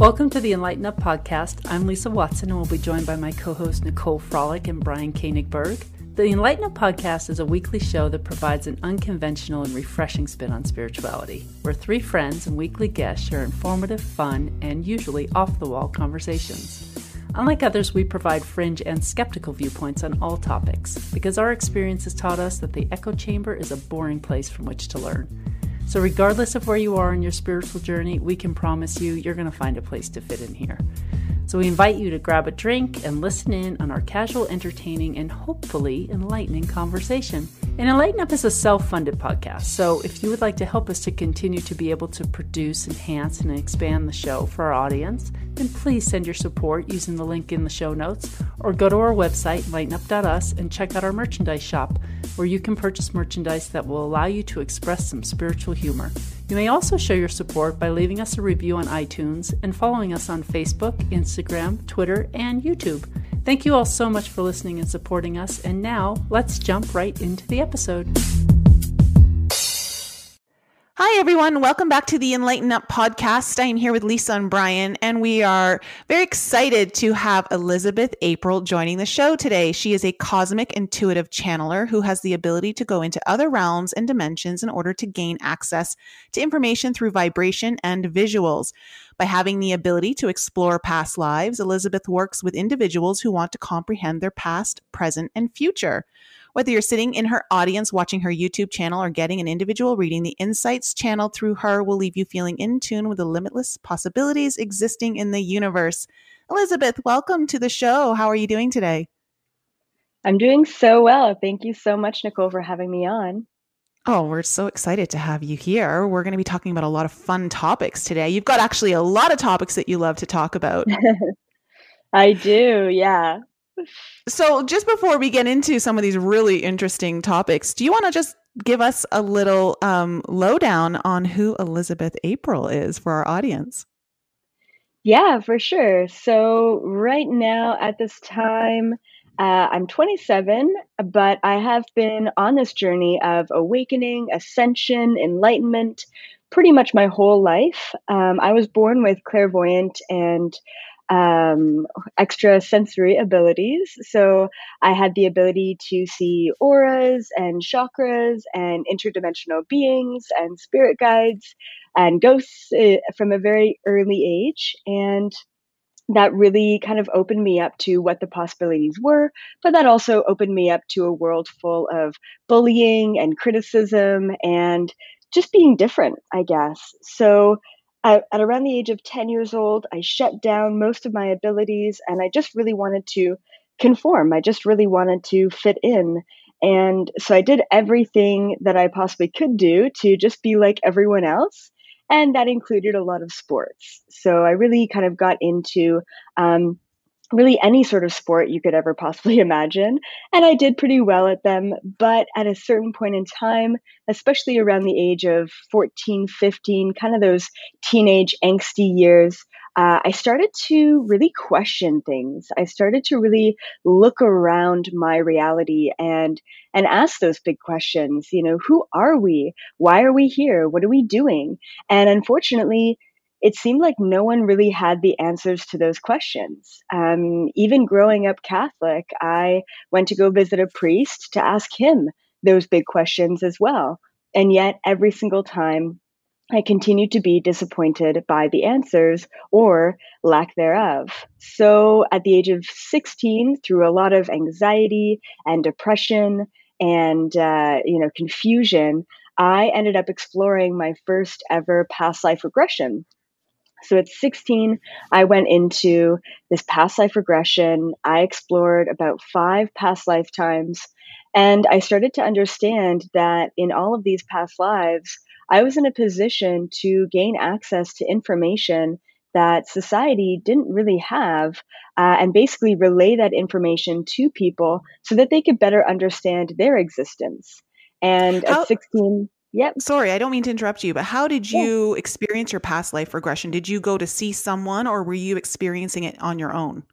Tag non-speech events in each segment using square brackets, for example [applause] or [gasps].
Welcome to the Enlighten Up podcast. I'm Lisa Watson and we'll be joined by my co host Nicole Frolick and Brian Koenigberg. The Enlighten Up podcast is a weekly show that provides an unconventional and refreshing spin on spirituality, where three friends and weekly guests share informative, fun, and usually off the wall conversations. Unlike others, we provide fringe and skeptical viewpoints on all topics because our experience has taught us that the echo chamber is a boring place from which to learn. So, regardless of where you are in your spiritual journey, we can promise you you're going to find a place to fit in here. So, we invite you to grab a drink and listen in on our casual, entertaining, and hopefully enlightening conversation. And Enlighten Up is a self funded podcast. So, if you would like to help us to continue to be able to produce, enhance, and expand the show for our audience, then please send your support using the link in the show notes or go to our website, enlightenup.us, and check out our merchandise shop where you can purchase merchandise that will allow you to express some spiritual humor. You may also show your support by leaving us a review on iTunes and following us on Facebook, Instagram, Twitter, and YouTube. Thank you all so much for listening and supporting us. And now let's jump right into the episode. Hi, everyone. Welcome back to the Enlighten Up podcast. I am here with Lisa and Brian, and we are very excited to have Elizabeth April joining the show today. She is a cosmic intuitive channeler who has the ability to go into other realms and dimensions in order to gain access to information through vibration and visuals. By having the ability to explore past lives, Elizabeth works with individuals who want to comprehend their past, present, and future. Whether you're sitting in her audience watching her YouTube channel or getting an individual reading, the insights channeled through her will leave you feeling in tune with the limitless possibilities existing in the universe. Elizabeth, welcome to the show. How are you doing today? I'm doing so well. Thank you so much, Nicole, for having me on. Oh, we're so excited to have you here. We're going to be talking about a lot of fun topics today. You've got actually a lot of topics that you love to talk about. [laughs] I do, yeah. So, just before we get into some of these really interesting topics, do you want to just give us a little um, lowdown on who Elizabeth April is for our audience? Yeah, for sure. So, right now at this time, uh, I'm 27, but I have been on this journey of awakening, ascension, enlightenment pretty much my whole life. Um, I was born with clairvoyant and um, extra sensory abilities. So I had the ability to see auras and chakras and interdimensional beings and spirit guides and ghosts uh, from a very early age. And that really kind of opened me up to what the possibilities were, but that also opened me up to a world full of bullying and criticism and just being different, I guess. So at, at around the age of 10 years old, I shut down most of my abilities and I just really wanted to conform. I just really wanted to fit in. And so I did everything that I possibly could do to just be like everyone else. And that included a lot of sports. So I really kind of got into um, really any sort of sport you could ever possibly [laughs] imagine. And I did pretty well at them. But at a certain point in time, especially around the age of 14, 15, kind of those teenage angsty years, uh, I started to really question things. I started to really look around my reality and and ask those big questions. You know, who are we? Why are we here? What are we doing? And unfortunately, it seemed like no one really had the answers to those questions. Um, even growing up Catholic, I went to go visit a priest to ask him those big questions as well. And yet, every single time, I continued to be disappointed by the answers or lack thereof. So, at the age of 16, through a lot of anxiety and depression and uh, you know confusion, I ended up exploring my first ever past life regression so at 16, I went into this past life regression. I explored about five past lifetimes. And I started to understand that in all of these past lives, I was in a position to gain access to information that society didn't really have uh, and basically relay that information to people so that they could better understand their existence. And How- at 16, Yep. Sorry, I don't mean to interrupt you, but how did you yeah. experience your past life regression? Did you go to see someone or were you experiencing it on your own?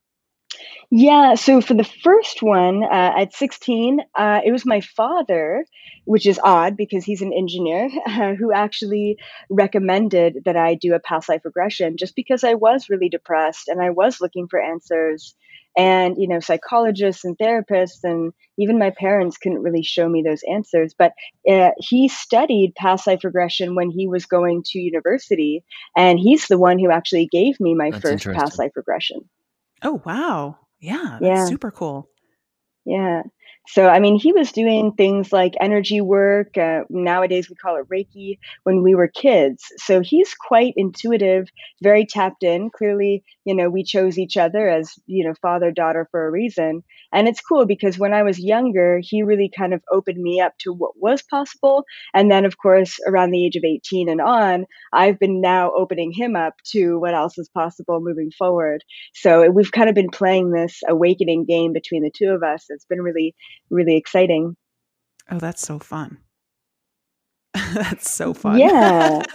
Yeah, so for the first one, uh, at 16, uh, it was my father, which is odd because he's an engineer, uh, [laughs] who actually recommended that I do a past life regression just because I was really depressed and I was looking for answers. And, you know, psychologists and therapists and even my parents couldn't really show me those answers. But uh, he studied past life regression when he was going to university. And he's the one who actually gave me my That's first past life regression. Oh, wow. Yeah, that's Yeah. super cool. Yeah. So, I mean, he was doing things like energy work. Uh, nowadays, we call it Reiki when we were kids. So, he's quite intuitive, very tapped in. Clearly, you know, we chose each other as, you know, father daughter for a reason. And it's cool because when I was younger, he really kind of opened me up to what was possible. And then, of course, around the age of 18 and on, I've been now opening him up to what else is possible moving forward. So, we've kind of been playing this awakening game between the two of us. It's been really really exciting. Oh, that's so fun. [laughs] that's so fun. Yeah. [laughs]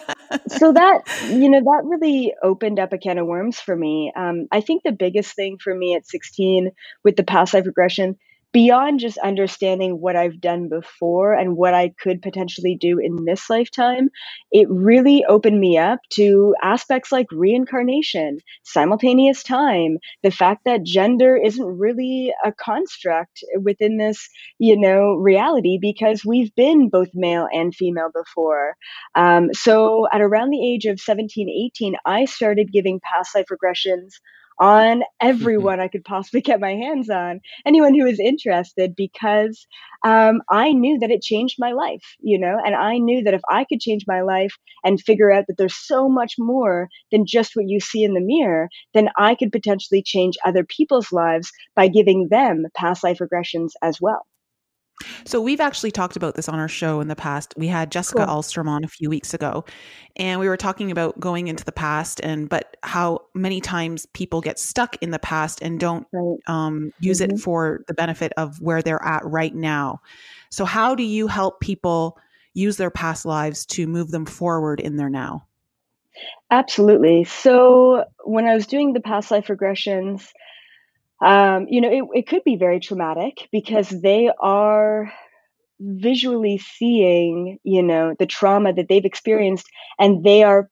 So that, you know, that really opened up a can of worms for me. Um, I think the biggest thing for me at 16 with the past life regression, beyond just understanding what I've done before and what I could potentially do in this lifetime, it really opened me up to aspects like reincarnation, simultaneous time, the fact that gender isn't really a construct within this, you know, reality because we've been both male and female before. Um, so at around the age of 17, 18, I started giving past life regressions on everyone I could possibly get my hands on, anyone who was interested, because um, I knew that it changed my life, you know, and I knew that if I could change my life and figure out that there's so much more than just what you see in the mirror, then I could potentially change other people's lives by giving them past life regressions as well. So we've actually talked about this on our show in the past. We had Jessica Cool. Alstrom on a few weeks ago, and we were talking about going into the past and but how many times people get stuck in the past and don't Right. um, use Mhm. it for the benefit of where they're at right now. So how do you help people use their past lives to move them forward in their now? Absolutely. So when I was doing the past life regressions, um, you know, it, it could be very traumatic because they are visually seeing, you know, the trauma that they've experienced and they are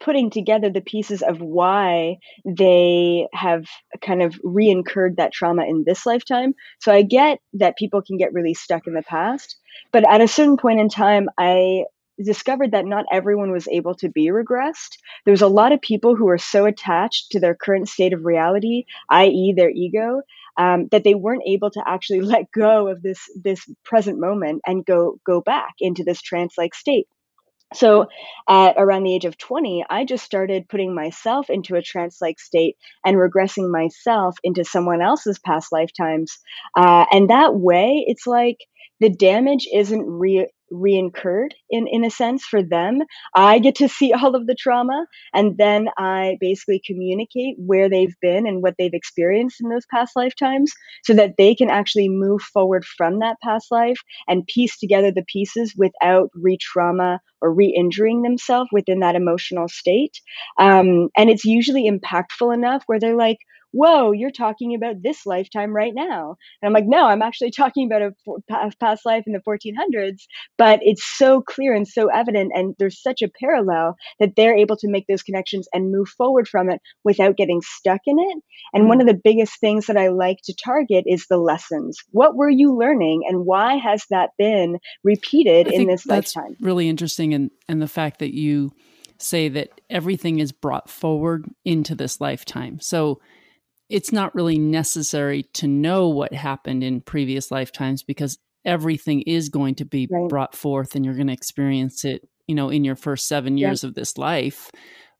putting together the pieces of why they have kind of reincurred that trauma in this lifetime. So I get that people can get really stuck in the past, but at a certain point in time, I discovered that not everyone was able to be regressed. There's a lot of people who are so attached to their current state of reality, i.e., their ego, um, that they weren't able to actually [laughs] let go of this this present moment and go go back into this trance-like state. So, at around the age of 20, I just started putting myself into a trance like state and regressing myself into someone else's past lifetimes. Uh, and that way, it's like the damage isn't re- reincurred in, in a sense for them. I get to see [laughs] all of the trauma, and then I basically communicate where they've been and what they've experienced in those past lifetimes so that they can actually move forward from that past life and piece together the pieces without re trauma or re injuring themselves within that emotional state. Um, and it's usually impactful enough where they're like, Whoa, you're talking about this lifetime right now. And I'm like, no, I'm actually [laughs] talking about a past life in the 1400s, but it's so clear and so evident. And there's such a parallel that they're able to make those connections and move forward from it without getting stuck in it. And one of mm. the biggest things that I like to target is the lessons. What were you learning and why has that been repeated in this that's lifetime? really interesting, and and the fact that you say that everything is brought forward into this lifetime. So it's not really necessary to know what happened in previous lifetimes because everything is going to be Right. brought forth, and you're going to experience it, you know, in your first seven Yeah. years of this life.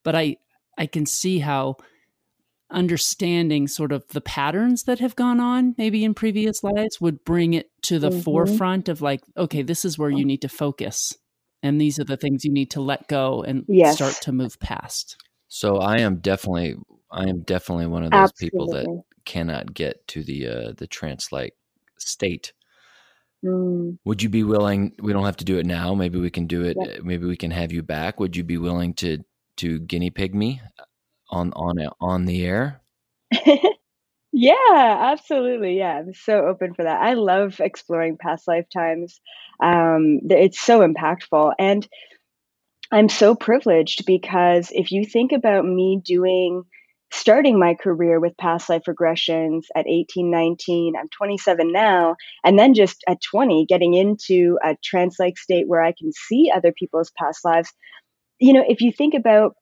But I I can see how understanding sort of the patterns that have gone on maybe in previous lives would bring it to the Mhm. forefront of like okay this is where you need to focus and these are the things you need to let go and Yes. start to move past So I am definitely I am definitely one of those people that cannot get to the uh, the trance like state. Mm. Would you be willing? We don't have to do it now. Maybe we can do it. Yep. uh, Maybe we can have you back. Would you be willing to to guinea pig me on on on the air? [laughs] Yeah, absolutely. Yeah, I'm so open for that. I love exploring past lifetimes. Um, it's so impactful. And I'm so privileged because if you think about me doing starting my career with past life regressions at 18, 19, I'm 27 now, and then just at 20, getting into a trance like state where I can see other people's past lives. You know, if you think about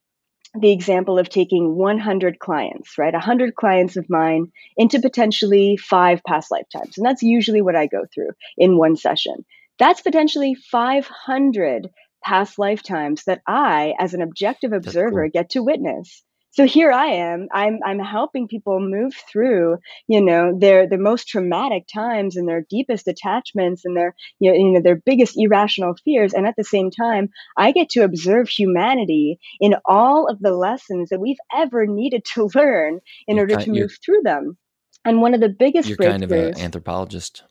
the example of taking 100 clients, right? 100 clients of mine into potentially five past lifetimes. And that's usually what I go through in one session. That's potentially 500 past lifetimes that I, as an objective observer, cool. get to witness so here I am. I'm I'm helping people move through, you know, their their most traumatic times and their deepest attachments and their you know, you know their biggest irrational fears. And at the same time, I get to observe humanity in all of the lessons that we've ever needed to [laughs] learn in you're order kind, to move through them. And one of the biggest you're kind of an anthropologist.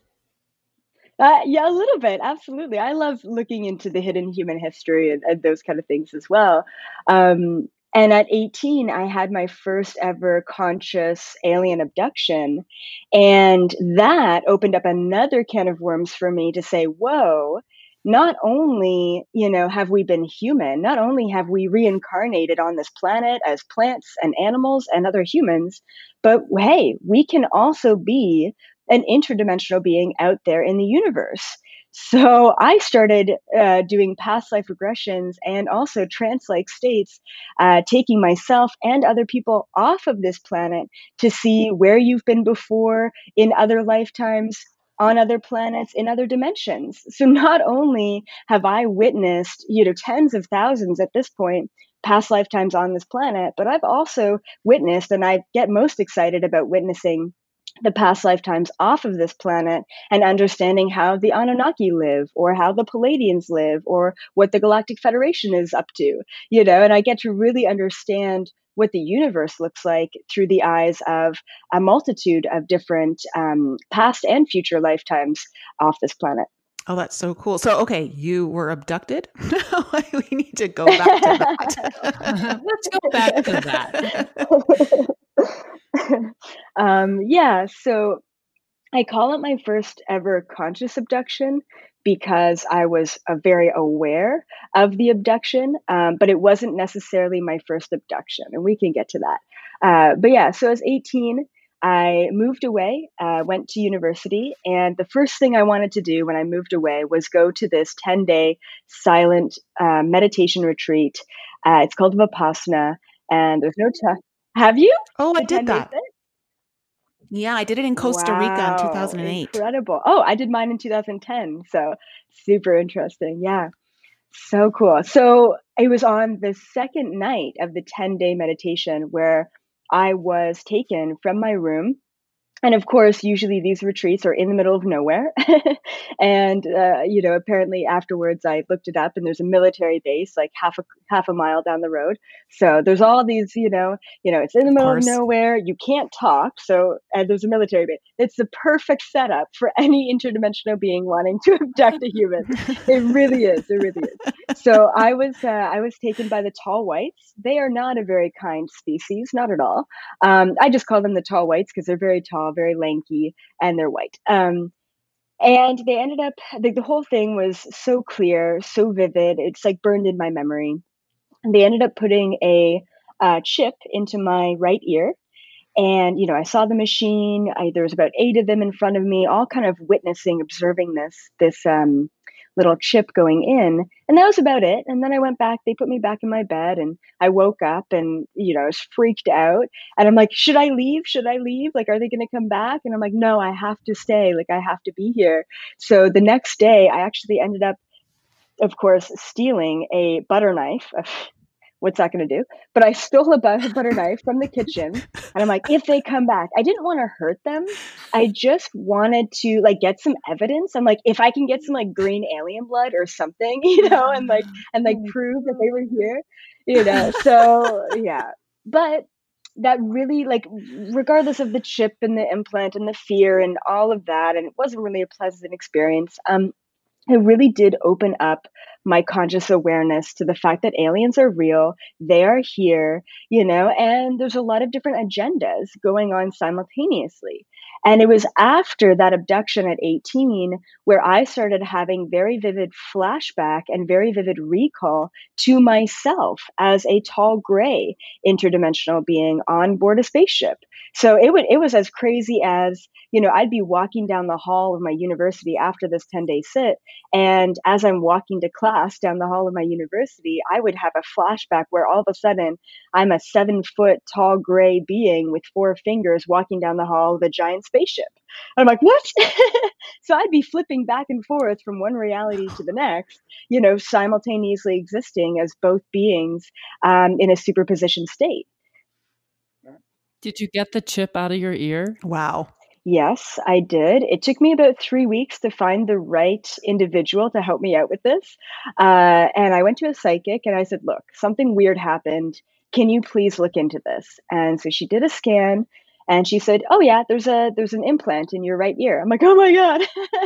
Uh, yeah, a little bit. Absolutely. I love looking into the hidden human history and, and those kind of things as well. Um, and at 18, I had my first ever conscious alien abduction. And that opened up another can of worms for me to say, whoa, not only, you know, have we been human, not only have we reincarnated on this planet as plants and animals and other humans, but hey, we can also be an interdimensional being out there in the universe. So I started uh, doing past life regressions and also trance like states, uh, taking myself and other people off of this planet to see where you've been before in other lifetimes, on other planets, in other dimensions. So not only have I witnessed, you know, tens of thousands at this point past lifetimes on this planet, but I've also witnessed, and I get most excited about witnessing the past lifetimes off of this planet and understanding how the Anunnaki live or how the Pleiadians live or what the Galactic Federation is up to, you know, and I get to really understand what the universe looks like through the eyes of a multitude of different um, past and future lifetimes off this planet. Oh, that's so cool. So, okay, you were abducted. [laughs] we need to go back to that. [laughs] Let's go back to that. [laughs] [laughs] um, yeah, so I call it my first ever conscious abduction because I was uh, very aware of the abduction, um, but it wasn't necessarily my first abduction, and we can get to that. Uh, but yeah, so I was 18. I moved away, uh, went to university, and the first thing I wanted to do when I moved away was go to this 10 day silent uh, meditation retreat. Uh, it's called Vipassana, and there's no time. Have you? Oh, I did that. Yeah, I did it in Costa wow, Rica in 2008. Incredible. Oh, I did mine in 2010. So super interesting. Yeah. So cool. So it was on the second night of the 10 day meditation where I was taken from my room and of course, usually these retreats are in the middle of nowhere. [laughs] and uh, you know, apparently afterwards, I looked it up, and there's a military base like half a half a mile down the road. So there's all these, you know, you know, it's in the middle of, of nowhere. You can't talk. So and there's a military base. It's the perfect setup for [laughs] any interdimensional being wanting to abduct a human. it really is. It really is. So I was uh, I was taken by the tall whites. They are not a very kind species, not at all. Um, I just call them the tall whites because they're very tall very lanky, and they're white. Um, and they ended up, the, the whole thing was so clear, so vivid. It's like burned in my memory. And they ended up putting a uh, chip into my right ear. And, you know, I saw the machine. I, there was about eight of them in front of me, all kind of witnessing, observing this, this, um, little chip going in. And that was about it. And then I went back, they put me back in my bed and I woke up and, you know, I was freaked out. And I'm like, should I leave? Should I leave? Like, are they going to come back? And I'm like, no, I have to stay. Like, I have to be here. So the next day, I actually ended up, of course, stealing a butter knife what's that going to do? But I stole a butter [laughs] knife from the kitchen and I'm like, if they come back, I didn't want to hurt them. I just wanted to like get some evidence. I'm like, if I can get some like green alien blood or something, [laughs] you know, and like, and like prove that they were here, you know? So yeah, but that really like regardless of the chip and the implant and the fear and all of that and it wasn't really a pleasant experience um it really did open up my conscious awareness to the fact that aliens are real, they are here, you know, and there's a lot of different agendas going on simultaneously. And it was after that abduction at 18 where I started having very vivid flashback and very vivid recall to myself as a tall gray interdimensional being on board a spaceship. So it would it was as crazy as, you know, I'd be walking down the hall of my university after this 10-day sit and as I'm walking to class down the hall of my university, I would have a flashback where all of a sudden I'm a 7-foot tall gray being with four fingers walking down the hall of a giant spaceship. And I'm like, what? [laughs] so I'd be flipping back and forth from one reality to the next, you know, simultaneously existing as both beings um, in a superposition state. Did you get the chip out of your ear? Wow. Yes, I did. It took me about three weeks to find the right individual to help me out with this. Uh, and I went to a psychic and I said, Look, something weird happened. Can you please look into this? And so she did a scan and she said, "Oh yeah, there's a there's an implant in your right ear." I'm like, "Oh my god!"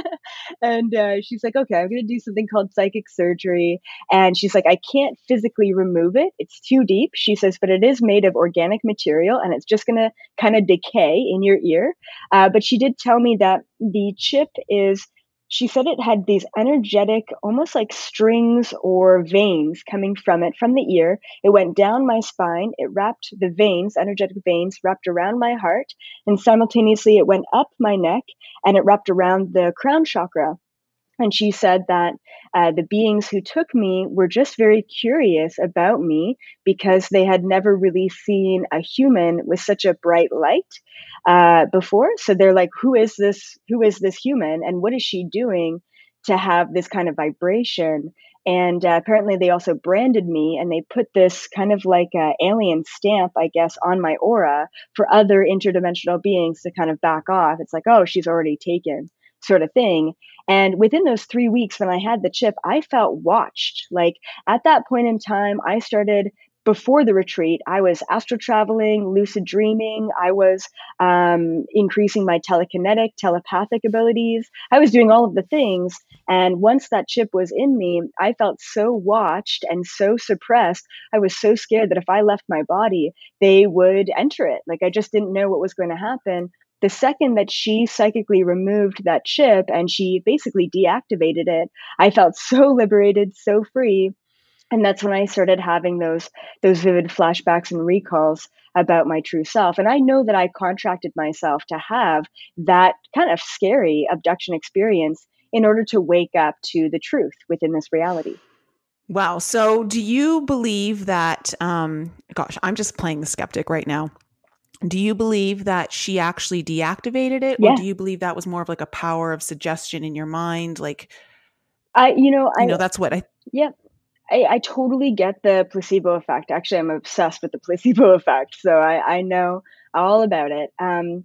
[laughs] and uh, she's like, "Okay, I'm going to do something called psychic surgery." And she's like, "I can't physically remove it; it's too deep." She says, "But it is made of organic material, and it's just going to kind of decay in your ear." Uh, but she did tell me that the chip is she said it had these energetic, almost like strings or veins coming from it, from the ear. It went down my spine. It wrapped the veins, energetic veins, wrapped around my heart. And simultaneously, it went up my neck and it wrapped around the crown chakra. And she said that uh, the beings who took me were just very curious about me because they had never really seen a human with such a bright light uh, before. So they're like, "Who is this? Who is this human? And what is she doing to have this kind of vibration?" And uh, apparently, they also branded me, and they put this kind of like alien stamp, I guess, on my aura for other interdimensional beings to kind of back off. It's like, "Oh, she's already taken." sort of thing. And within those three weeks when I had the chip, I felt watched. Like at that point in time, I started before the retreat, I was astral traveling, lucid dreaming. I was um, increasing my telekinetic, telepathic abilities. I was doing all of the things. And once that chip was in me, I felt so watched and so suppressed. I was so scared that if I left my body, they would enter it. Like I just didn't know what was going to happen the second that she psychically removed that chip and she basically deactivated it, I felt [laughs] so liberated, so free. And that's when I started having those those vivid flashbacks and recalls about my true self. And I know that I contracted myself to have that kind of scary abduction experience in order to wake up to the truth within this reality. Wow. So do you believe that um gosh, I'm just playing the skeptic right now do you believe that she actually deactivated it? Yeah. or do you believe that was more of like a power of suggestion in your mind? Like i you know i you know that's what i yeah I, I totally get the placebo effect. Actually i'm obsessed with the placebo [laughs] effect so i i know all about it. Um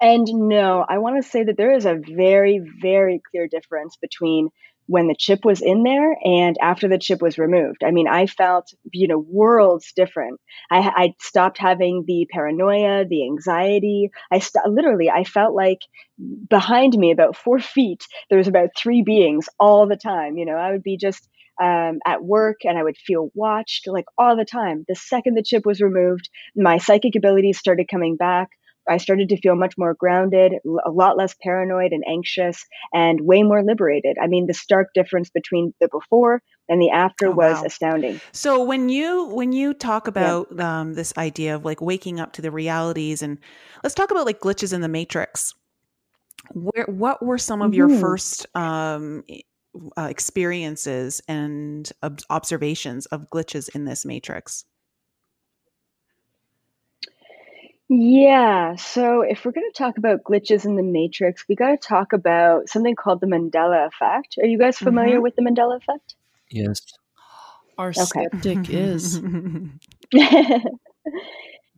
and no i want to say that there is a very very clear difference between when the chip was in there and after the chip was removed. I mean, I felt, you know, worlds different. I, I stopped having the paranoia, the anxiety. I st- literally, I felt like behind me, about four feet, there was about three beings all the time. You know, I would be just um, at work and I would feel watched like all the time. The second the chip was removed, my psychic abilities started coming back. I started to feel much more grounded, a lot less paranoid and anxious, and way more liberated. I mean, the stark difference between the before and the after oh, was wow. astounding. So when you when you talk about yeah. um, this idea of like waking up to the realities, and let's talk about like glitches in the matrix. Where what were some of mm-hmm. your first um, uh, experiences and ob- observations of glitches in this matrix? Yeah. So if we're going to talk about glitches in the matrix, we got to talk about something called the Mandela effect. Are you guys familiar mm-hmm. with the Mandela effect? Yes. Our okay. skeptic is. [laughs]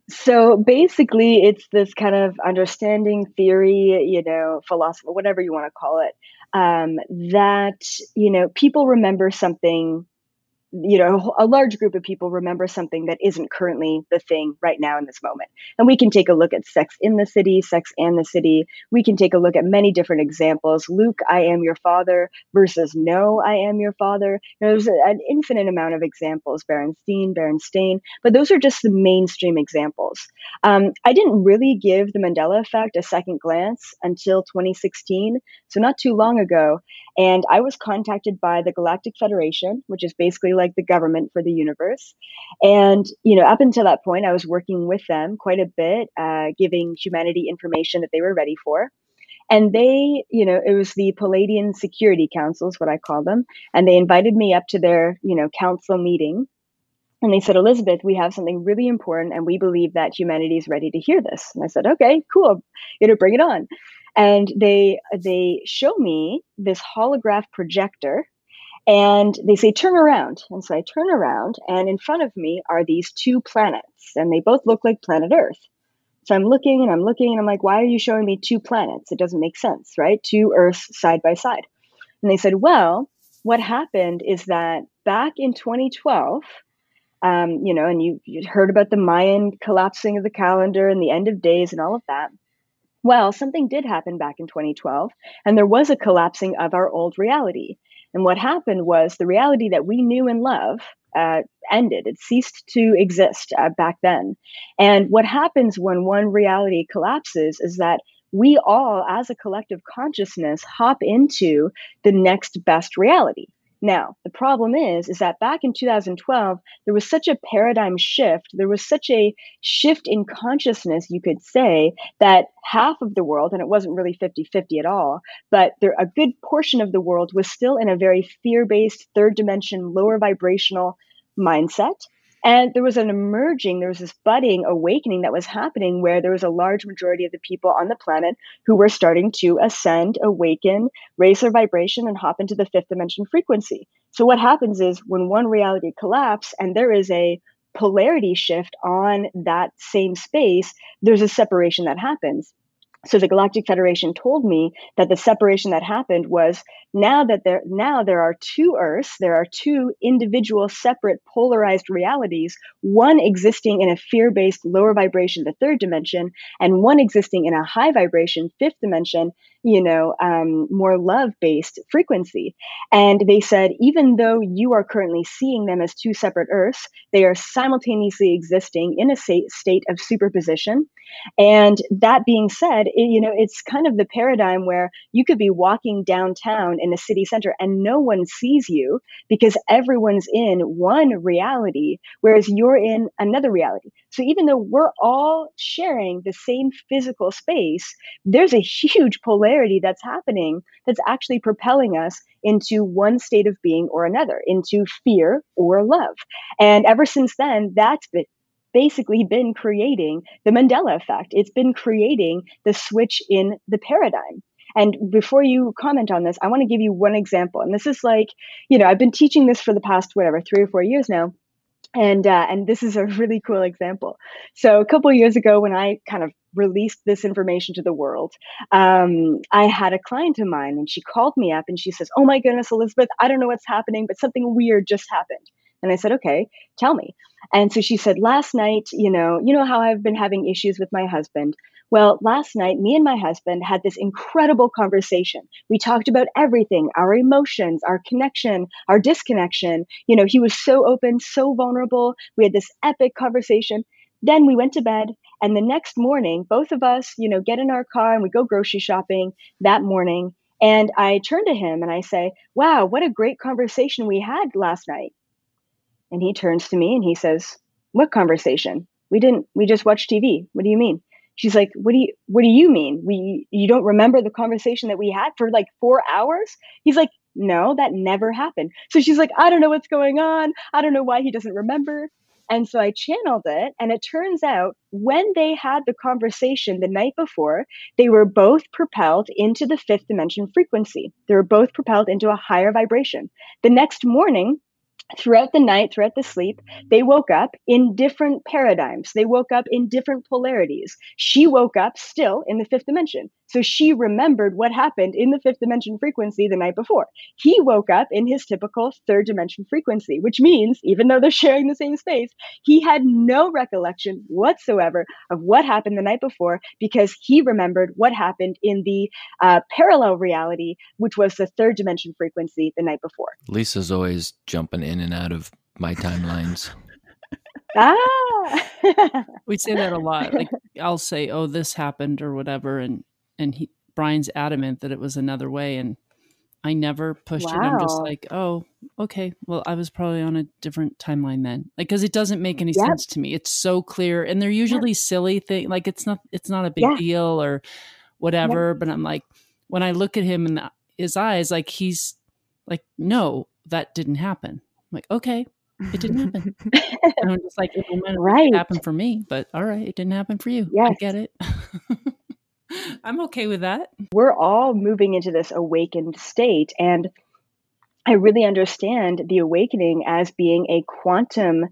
so basically, it's this kind of understanding theory, you know, philosophy, whatever you want to call it, um, that, you know, people remember something you know a large group of people remember something that isn't currently the thing right now in this moment. And we can take a look at sex in the city sex and the city. We can take a look at many different examples. Luke i am your father versus no i am your father. There's an infinite amount of examples berenstein berenstain but those are just the mainstream examples. Um, i didn't really give the mandela effect a second glance until 2016 so not too long ago and i was contacted by the galactic federation which is basically like the government for the universe. And, you know, up until that point, I was working with them quite a bit, uh, giving humanity information that they were ready for. And they, you know, it was the Pleiadian Security Councils, what I call them. And they invited me up to their, you know, council meeting. And they said, Elizabeth, we have something really important, and we believe that humanity is ready to hear this. And I said, okay, cool, you know, bring it on. And they they show me this holograph projector and they say, turn around. And so I turn around, and in front of me are these two planets, and they both look like planet Earth. So I'm looking and I'm looking, and I'm like, why are you showing me two planets? It doesn't make sense, right? Two Earths side by side. And they said, well, what happened is that back in 2012, um, you know, and you, you heard about the Mayan collapsing of the calendar and the end of days and all of that. Well, something did happen back in 2012, and there was a collapsing of our old reality. And what happened was the reality that we knew and love uh, ended. It ceased to exist uh, back then. And what happens when one reality collapses is that we all, as a collective consciousness, hop into the next best reality. Now, the problem is, is that back in 2012, there was such a paradigm shift. There was such a shift in consciousness, you could say, that half of the world, and it wasn't really 50 50 at all, but there, a good portion of the world was still in a very fear based, third dimension, lower vibrational mindset. And there was an emerging, there was this budding awakening that was happening where there was a large majority of the people on the planet who were starting to ascend, awaken, raise their vibration, and hop into the fifth dimension frequency. So what happens is when one reality collapses and there is a polarity shift on that same space, there's a separation that happens. So the Galactic Federation told me that the separation that happened was now that there now there are two Earths, there are two individual separate polarized realities, one existing in a fear-based lower vibration, the third dimension, and one existing in a high vibration, fifth dimension, you know, um, more love-based frequency. And they said, even though you are currently seeing them as two separate Earths, they are simultaneously existing in a state of superposition. And that being said, it, you know, it's kind of the paradigm where you could be walking downtown in a city center and no one sees you because everyone's in one reality, whereas you're in another reality. So even though we're all sharing the same physical space, there's a huge polarity that's happening that's actually propelling us into one state of being or another, into fear or love. And ever since then, that's been basically been creating the Mandela effect. It's been creating the switch in the paradigm. And before you comment on this, I want to give you one example. And this is like, you know, I've been teaching this for the past, whatever, three or four years now. And, uh, and this is a really cool example. So a couple years ago, when I kind of released this information to the world, um, I had a client of mine and she called me up and she says, Oh my goodness, Elizabeth, I don't know what's happening, but something weird just happened. And I said, okay, tell me. And so she said, last night, you know, you know how I've been having issues with my husband. Well, last night, me and my husband had this incredible conversation. We talked about everything our emotions, our connection, our disconnection. You know, he was so open, so vulnerable. We had this epic conversation. Then we went to bed. And the next morning, both of us, you know, get in our car and we go grocery shopping that morning. And I turn to him and I say, Wow, what a great conversation we had last night. And he turns to me and he says, What conversation? We didn't, we just watched TV. What do you mean? She's like, What do you, what do you mean? We, you don't remember the conversation that we had for like four hours? He's like, No, that never happened. So she's like, I don't know what's going on. I don't know why he doesn't remember. And so I channeled it, and it turns out when they had the conversation the night before, they were both propelled into the fifth dimension frequency. They were both propelled into a higher vibration. The next morning, throughout the night, throughout the sleep, they woke up in different paradigms. They woke up in different polarities. She woke up still in the fifth dimension. So she remembered what happened in the fifth dimension frequency the night before. He woke up in his typical third dimension frequency, which means even though they're [laughs] sharing the same space, he had no recollection whatsoever of what happened the night before because he remembered what happened in the uh, parallel reality, which was the third dimension frequency the night before. Lisa's always jumping in and out of my timelines. [laughs] ah, [laughs] we say that a lot. Like I'll say, "Oh, this happened" or whatever, and and he Brian's adamant that it was another way, and I never pushed it. I'm just like, "Oh, okay. Well, I was probably on a different timeline then." Like because it doesn't make any Yep. sense to me. It's so clear, and they're usually silly thing. Like it's not it's not a big Yeah. deal or whatever. But I'm like, when I look at him in the, his eyes, like he's like, "No, that didn't happen." I'm like, okay, it didn't happen. And I'm just like, it might [laughs] right. happened for me, but all right, it didn't happen for you. I get it. [laughs] I'm okay with that. we're all moving into this awakened state. And I really understand the awakening as being a quantum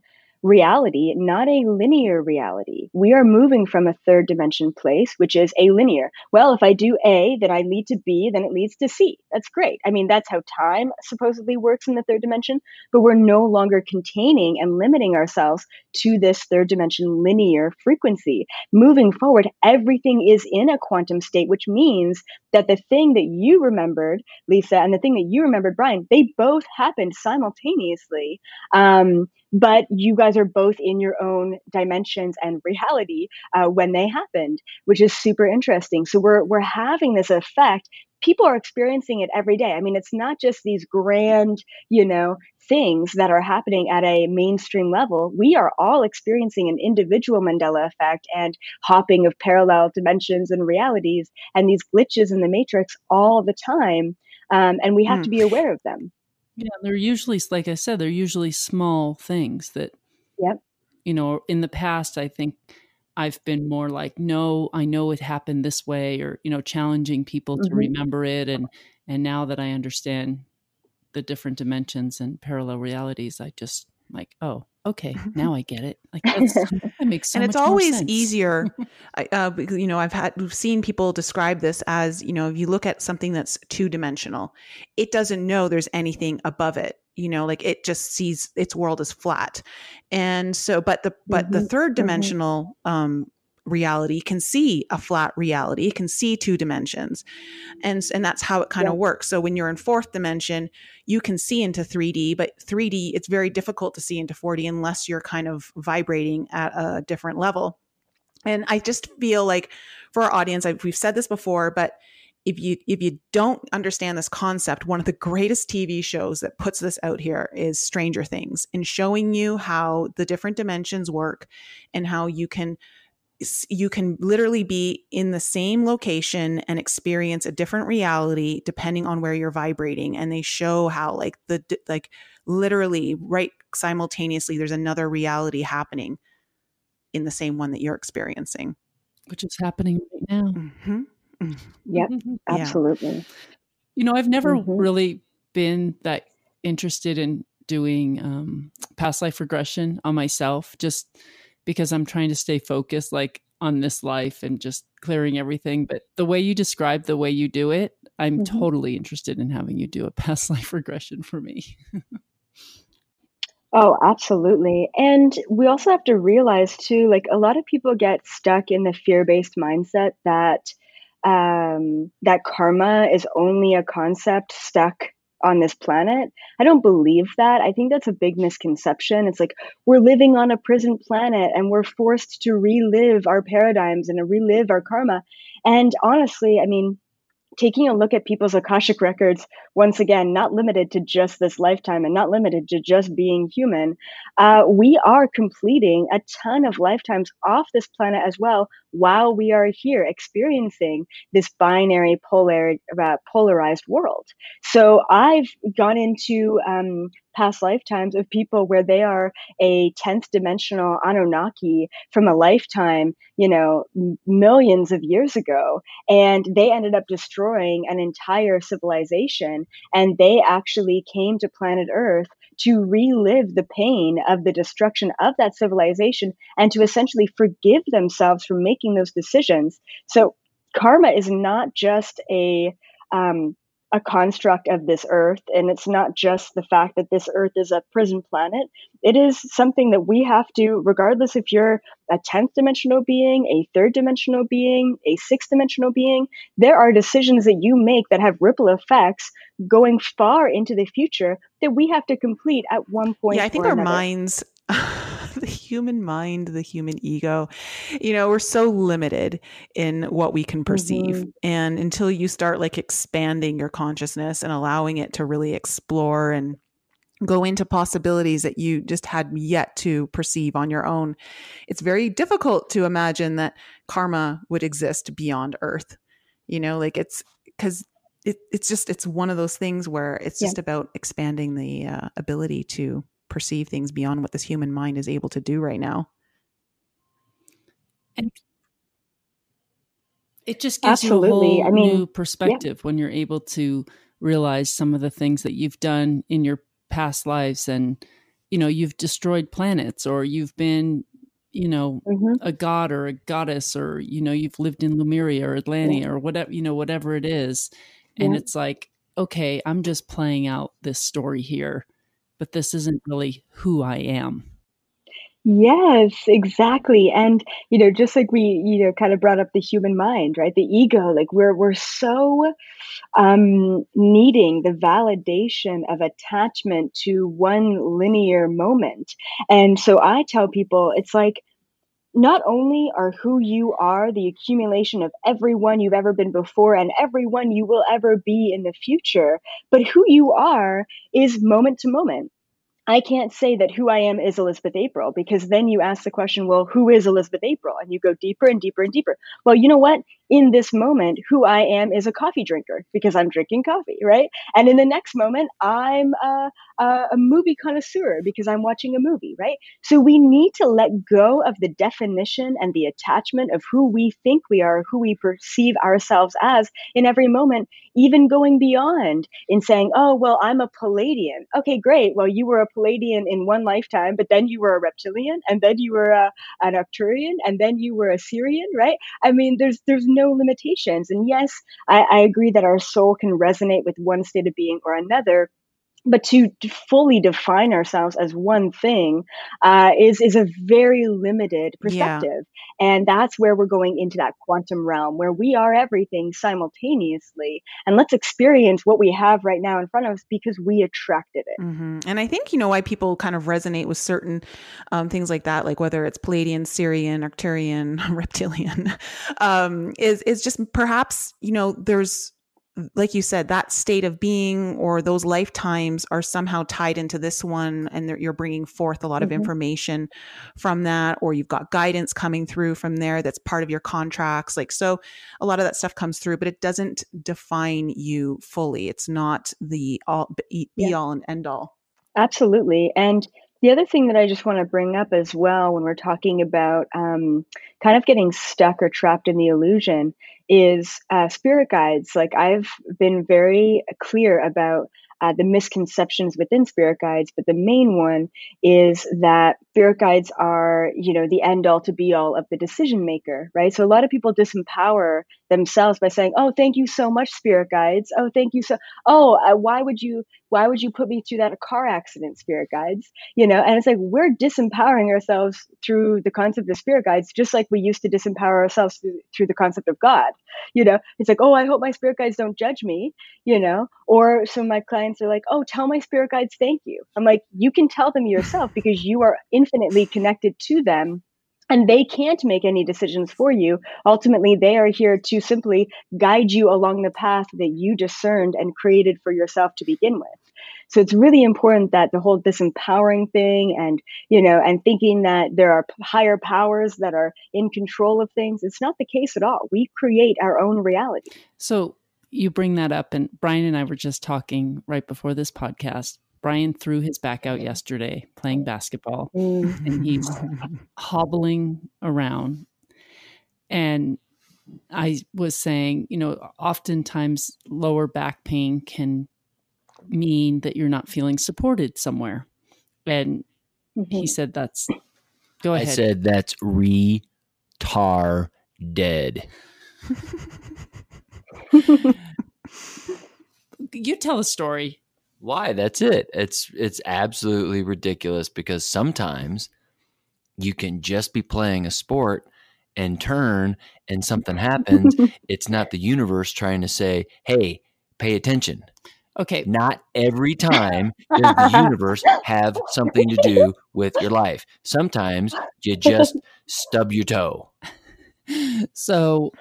reality, not a linear reality. We are moving from a third dimension place, which is a linear. Well, if I do A, then I lead to B, then it leads to C. That's great. I mean, that's how time supposedly works in the third dimension, but we're no longer containing and limiting ourselves to this third dimension linear frequency. Moving forward, everything is in a quantum state, which means that the thing that you remembered, Lisa, and the thing that you remembered, Brian, they both happened simultaneously. Um, but you guys are both in your own dimensions and reality uh, when they happened, which is super interesting. So we're we're having this effect. People are experiencing it every day. I mean, it's not just these grand, you know, things that are happening at a mainstream level. We are all experiencing an individual Mandela effect and hopping of parallel dimensions and realities and these glitches in the matrix all the time. Um, and we have Hmm. to be aware of them. Yeah, they're usually, like I said, they're usually small things that, Yep. you know, in the past, I think I've been more like, no, I know it happened this way, or you know, challenging people to Mhm. remember it, and and now that I understand the different dimensions and parallel realities, I just like, oh, okay, [laughs] now I get it. Like [laughs] that makes so and it's always easier [laughs] uh, because, you know i've had we've seen people describe this as you know if you look at something that's two dimensional it doesn't know there's anything above it you know like it just sees its world as flat and so but the but the Mhm, third dimensional um reality can see a flat reality it can see two dimensions and and that's how it kind of Yeah. works so when you're in fourth dimension you can see into 3D, but 3D, it's very difficult to see into 4D unless you're kind of vibrating at a different level. And I just feel like for our audience, I've, we've said this before, but if you if you don't understand this concept, one of the greatest TV shows that puts this out here is Stranger Things, and showing you how the different dimensions work and how you can you can literally be in the same location and experience a different reality depending on where you're vibrating and they show how like the like literally right simultaneously there's another reality happening in the same one that you're experiencing which is happening right now. hmm Yep, Yeah. absolutely. You know, I've never Mhm. really been that interested in doing um, past life regression on myself, just because I'm trying to stay focused, like on this life and just clearing everything. But the way you describe the way you do it, I'm Mhm. totally interested in having you do a [laughs] past life regression for me. Oh, absolutely. And we also have to realize too, like a lot of people get stuck in the fear-based mindset that um, that karma is only a concept stuck on this planet. I don't believe that. I think that's a big misconception. It's like we're living on a prison planet and we're forced to relive our paradigms and relive our karma. And honestly, I mean, taking a look at people's Akashic records, once again, not limited to just this lifetime and not limited to just being human, uh, we are completing a ton of lifetimes off this planet as well while we are here experiencing this binary polar, uh, polarized world. So I've gone into um, past lifetimes of people where they are a 10th dimensional Anunnaki from a lifetime, you know, millions of years ago and they ended up destroying an entire civilization and they actually came to planet earth to relive the pain of the destruction of that civilization and to essentially forgive themselves for making those decisions so karma is not just a um, a construct of this earth and it's not just the fact that this earth is a prison planet it is something that we have to regardless if you're a 10th dimensional being a third dimensional being a sixth dimensional being there are decisions that you make that have ripple effects going far into the future that we have to complete at one point yeah i think our another. minds [laughs] the human mind, the human ego, you know, we're so limited in what we can perceive. Mm-hmm. And until you start like expanding your consciousness and allowing it to really explore and go into possibilities that you just had yet to perceive on your own, it's very difficult to imagine that karma would exist beyond Earth. You know, like it's because it, it's just it's one of those things where it's yeah. just about expanding the uh, ability to perceive things beyond what this human mind is able to do right now. And it just gives Absolutely. you a whole I mean, new perspective yeah. when you're able to realize some of the things that you've done in your past lives and you know you've destroyed planets or you've been you know mm-hmm. a god or a goddess or you know you've lived in Lemuria or Atlantia yeah. or whatever you know whatever it is and yeah. it's like okay I'm just playing out this story here but this isn't really who I am. Yes, exactly. And you know, just like we, you know, kind of brought up the human mind, right? The ego, like we're we're so um needing the validation of attachment to one linear moment. And so I tell people it's like not only are who you are the accumulation of everyone you've ever been before and everyone you will ever be in the future, but who you are is moment to moment. I can't say that who I am is Elizabeth April because then you ask the question, well, who is Elizabeth April? And you go deeper and deeper and deeper. Well, you know what? In this moment, who I am is a coffee drinker because I'm drinking coffee, right? And in the next moment, I'm a, a, movie connoisseur because I'm watching a movie, right? So we need to let go of the definition and the attachment of who we think we are, who we perceive ourselves as in every moment, even going beyond in saying, oh, well, I'm a Pleiadian. Okay, great. Well, you were a Pleiadian in one lifetime, but then you were a reptilian, and then you were a, an Arcturian, and then you were a Sirian, right? I mean, there's there's no limitations. And yes, I, I agree that our soul can resonate with one state of being or another but to, fully define ourselves as one thing uh, is is a very limited perspective, yeah. and that's where we're going into that quantum realm where we are everything simultaneously. And let's experience what we have right now in front of us because we attracted it. Mm-hmm. And I think you know why people kind of resonate with certain um, things like that, like whether it's Pleiadian, Sirian, Arcturian, [laughs] Reptilian, [laughs] um, is is just perhaps you know there's like you said, that state of being or those lifetimes are somehow tied into this one, and you're bringing forth a lot mm-hmm. of information from that, or you've got guidance coming through from there that's part of your contracts. Like, so a lot of that stuff comes through, but it doesn't define you fully. It's not the all be yeah. all and end all. Absolutely. And the other thing that I just want to bring up as well when we're talking about um, kind of getting stuck or trapped in the illusion is uh, spirit guides. Like I've been very clear about uh, the misconceptions within spirit guides, but the main one is that spirit guides are, you know, the end all to be all of the decision maker, right? So a lot of people disempower themselves by saying, "Oh, thank you so much, spirit guides. Oh, thank you so. Oh, uh, why would you? Why would you put me through that car accident, spirit guides? You know?" And it's like we're disempowering ourselves through the concept of spirit guides, just like we used to disempower ourselves through, through the concept of God. You know, it's like, "Oh, I hope my spirit guides don't judge me," you know, or some of my clients are like, "Oh, tell my spirit guides thank you." I'm like, "You can tell them yourself because you are infinitely connected to them." And they can't make any decisions for you. Ultimately, they are here to simply guide you along the path that you discerned and created for yourself to begin with. So it's really important that the whole disempowering thing and, you know, and thinking that there are higher powers that are in control of things, it's not the case at all. We create our own reality. So you bring that up, and Brian and I were just talking right before this podcast Brian threw his back out yesterday playing basketball mm. and he's [laughs] hobbling around. And I was saying, you know, oftentimes lower back pain can mean that you're not feeling supported somewhere. And mm-hmm. he said, that's, go ahead. I said, that's retar dead. [laughs] you tell a story. Why? That's it. It's it's absolutely ridiculous because sometimes you can just be playing a sport and turn and something happens. [laughs] it's not the universe trying to say, "Hey, pay attention." Okay. Not every [laughs] time does the universe have something to do with your life. Sometimes you just stub your toe. [laughs] So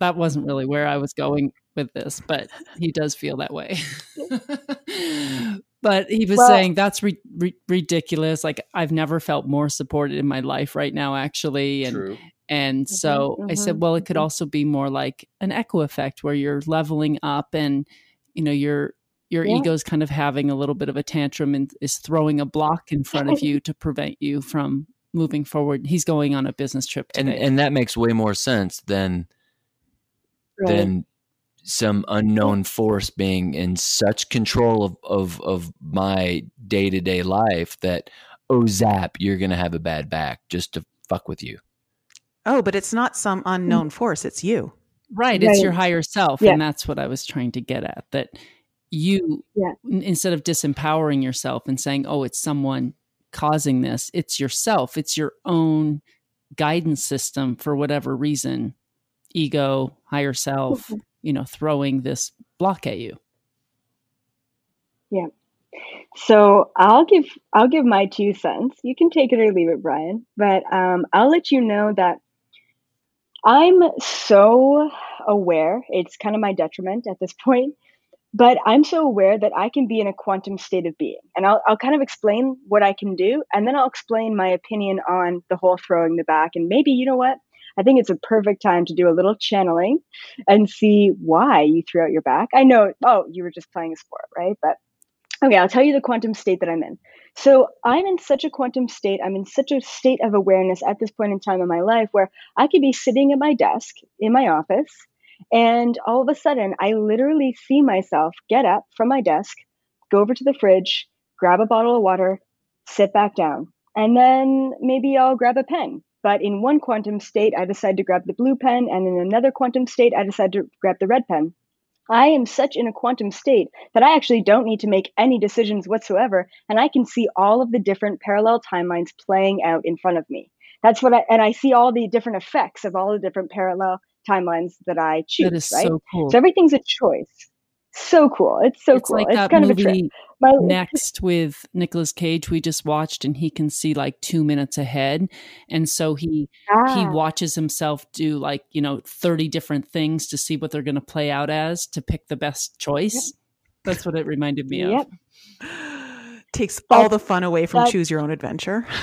that wasn't really where I was going with this, but he does feel that way. [laughs] [laughs] but he was well, saying that's ri- ri- ridiculous. Like I've never felt more supported in my life right now, actually. And True. and mm-hmm, so mm-hmm, I said, well, it could mm-hmm. also be more like an echo effect where you're leveling up and you know your your yeah. ego's kind of having a little bit of a tantrum and is throwing a block in front of you to prevent you from moving forward. He's going on a business trip today. and and that makes way more sense than right. than some unknown force being in such control of of, of my day to day life that oh zap, you're gonna have a bad back just to fuck with you. Oh, but it's not some mm. unknown force; it's you. Right, right. it's your higher self, yeah. and that's what I was trying to get at. That you, yeah. instead of disempowering yourself and saying, "Oh, it's someone causing this," it's yourself. It's your own guidance system for whatever reason ego, higher self, mm-hmm. you know, throwing this block at you. Yeah. So I'll give I'll give my two cents. You can take it or leave it, Brian. But um, I'll let you know that I'm so aware. It's kind of my detriment at this [laughs] point, but I'm so aware that I can be in a quantum state of being. And I'll I'll kind of explain what I can do, and then I'll explain my opinion on the whole throwing the back. And maybe you know what I think it's a perfect time to do a little channeling and see why you threw out your back. I know, oh, you were just playing a sport, right? But okay, I'll tell you the quantum state that I'm in. So I'm in such a quantum state, I'm in such a state of awareness at this point in time in my life where I could be sitting at my desk in my office. And all of a sudden, I literally see myself get up from my desk, go over to the fridge, grab a bottle of water, sit back down. And then maybe I'll grab a pen but in one quantum state, I decide to grab the blue pen, and in another quantum state, I decide to grab the red pen. I am such in a quantum state that I actually don't need to make any decisions whatsoever, and I can see all of the different parallel timelines playing out in front of me. That's what I, and I see all the different effects of all the different parallel timelines that I choose. That is right? so cool. So everything's a choice so cool. It's so it's cool. Like it's kind of a trip. My- next with Nicolas Cage we just watched and he can see like 2 minutes ahead and so he ah. he watches himself do like, you know, 30 different things to see what they're going to play out as to pick the best choice. Yep. That's what it reminded me yep. of. [gasps] Takes all the fun away from choose your own adventure. [laughs]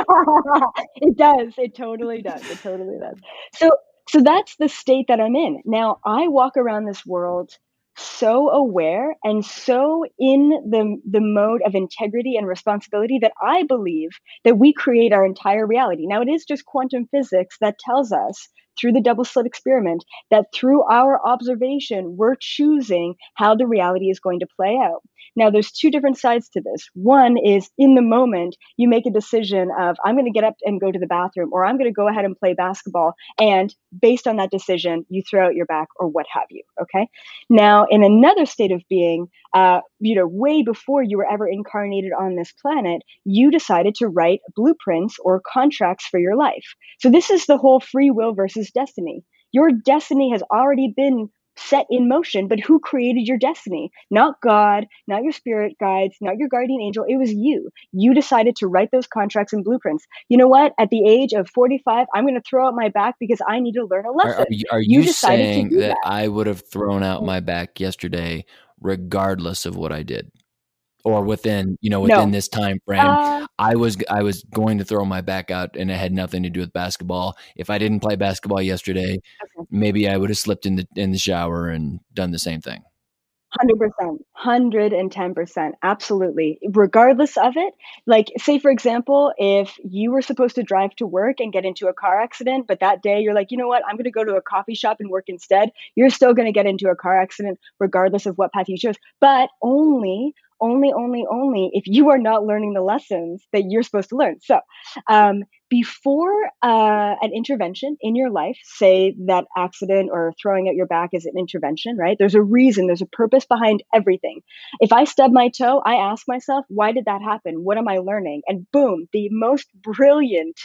[laughs] it does. It totally does. It totally does. So so that's the state that I'm in. Now I walk around this world so aware and so in the the mode of integrity and responsibility that I believe that we create our entire reality. Now it is just quantum physics that tells us through the double slit experiment that through our observation we're choosing how the reality is going to play out. Now, there's two different sides to this. One is in the moment, you make a decision of, I'm going to get up and go to the bathroom, or I'm going to go ahead and play basketball. And based on that decision, you throw out your back or what have you. Okay. Now, in another state of being, uh, you know, way before you were ever incarnated on this planet, you decided to write blueprints or contracts for your life. So this is the whole free will versus destiny. Your destiny has already been set in motion, but who created your destiny? Not God, not your spirit guides, not your guardian angel. It was you. You decided to write those contracts and blueprints. You know what? At the age of 45, I'm going to throw out my back because I need to learn a lesson. Are, are you, are you, you saying that, that I would have thrown out my back yesterday regardless of what I did? Or within you know within no. this time frame uh, i was i was going to throw my back out and it had nothing to do with basketball. If i didn't play basketball yesterday okay. maybe i would have slipped in the in the shower and done the same thing. 100% 110% absolutely. Regardless of it like say for example if you were supposed to drive to work and get into a car accident but that day you're like you know what? I'm going to go to a coffee shop and work instead. You're still going to get into a car accident regardless of what path you chose but only only, only, only if you are not learning the lessons that you're supposed to learn. So, um, before uh, an intervention in your life, say that accident or throwing out your back is an intervention, right? There's a reason, there's a purpose behind everything. If I stub my toe, I ask myself, why did that happen? What am I learning? And boom, the most brilliant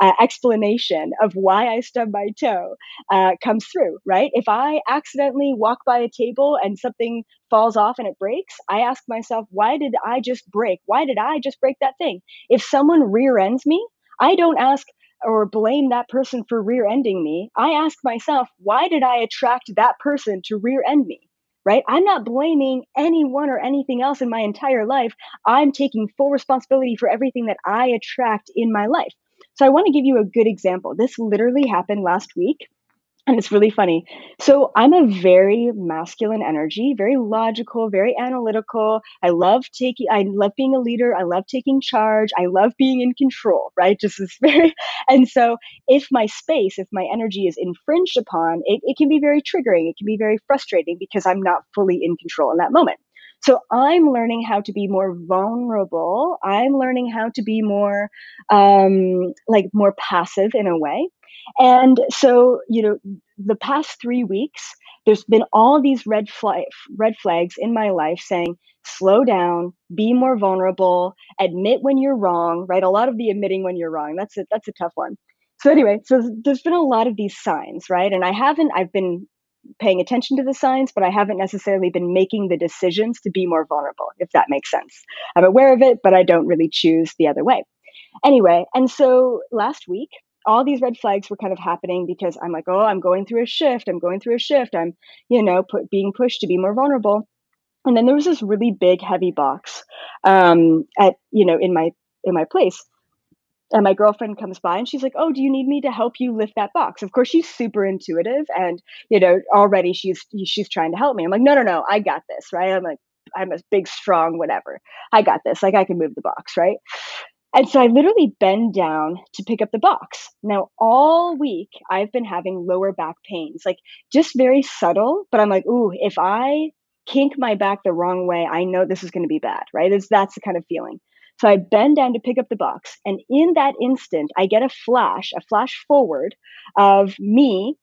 uh, explanation of why I stubbed my toe uh, comes through, right? If I accidentally walk by a table and something falls off and it breaks, I ask myself, why did I just break? Why did I just break that thing? If someone rear ends me, I don't ask or blame that person for rear ending me. I ask myself, why did I attract that person to rear end me? Right? I'm not blaming anyone or anything else in my entire life. I'm taking full responsibility for everything that I attract in my life. So I want to give you a good example. This literally happened last week and it's really funny. So I'm a very masculine energy, very logical, very analytical. I love taking, I love being a leader. I love taking charge. I love being in control, right? Just this [laughs] very, and so if my space, if my energy is infringed upon, it, it can be very triggering. It can be very frustrating because I'm not fully in control in that moment. So I'm learning how to be more vulnerable. I'm learning how to be more, um, like more passive in a way. And so, you know, the past three weeks, there's been all these red flag, red flags in my life saying, slow down, be more vulnerable, admit when you're wrong, right? A lot of the admitting when you're wrong. That's a, that's a tough one. So anyway, so there's been a lot of these signs, right? And I haven't, I've been paying attention to the signs, but I haven't necessarily been making the decisions to be more vulnerable, if that makes sense. I'm aware of it, but I don't really choose the other way. Anyway, and so last week, all these red flags were kind of happening because I'm like, oh, I'm going through a shift. I'm going through a shift. I'm, you know, put, being pushed to be more vulnerable. And then there was this really big, heavy box um, at, you know, in my in my place. And my girlfriend comes by and she's like, "Oh, do you need me to help you lift that box?" Of course, she's super intuitive, and you know, already she's she's trying to help me. I'm like, "No, no, no, I got this, right?" I'm like, "I'm a big, strong, whatever. I got this. Like, I can move the box, right?" And so I literally bend down to pick up the box. Now, all week, I've been having lower back pains, like just very subtle, but I'm like, ooh, if I kink my back the wrong way, I know this is going to be bad, right? It's, that's the kind of feeling. So I bend down to pick up the box. And in that instant, I get a flash, a flash forward of me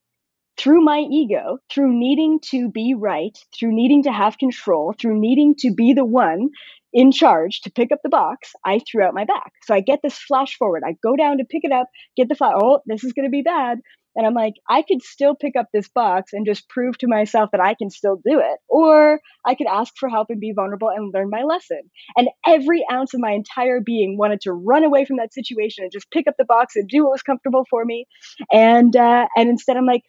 through my ego, through needing to be right, through needing to have control, through needing to be the one in charge to pick up the box, I threw out my back. So I get this flash forward. I go down to pick it up, get the flash. Oh, this is going to be bad. And I'm like, I could still pick up this box and just prove to myself that I can still do it. Or I could ask for help and be vulnerable and learn my lesson. And every ounce of my entire being wanted to run away from that situation and just pick up the box and do what was comfortable for me. And uh, and instead, I'm like,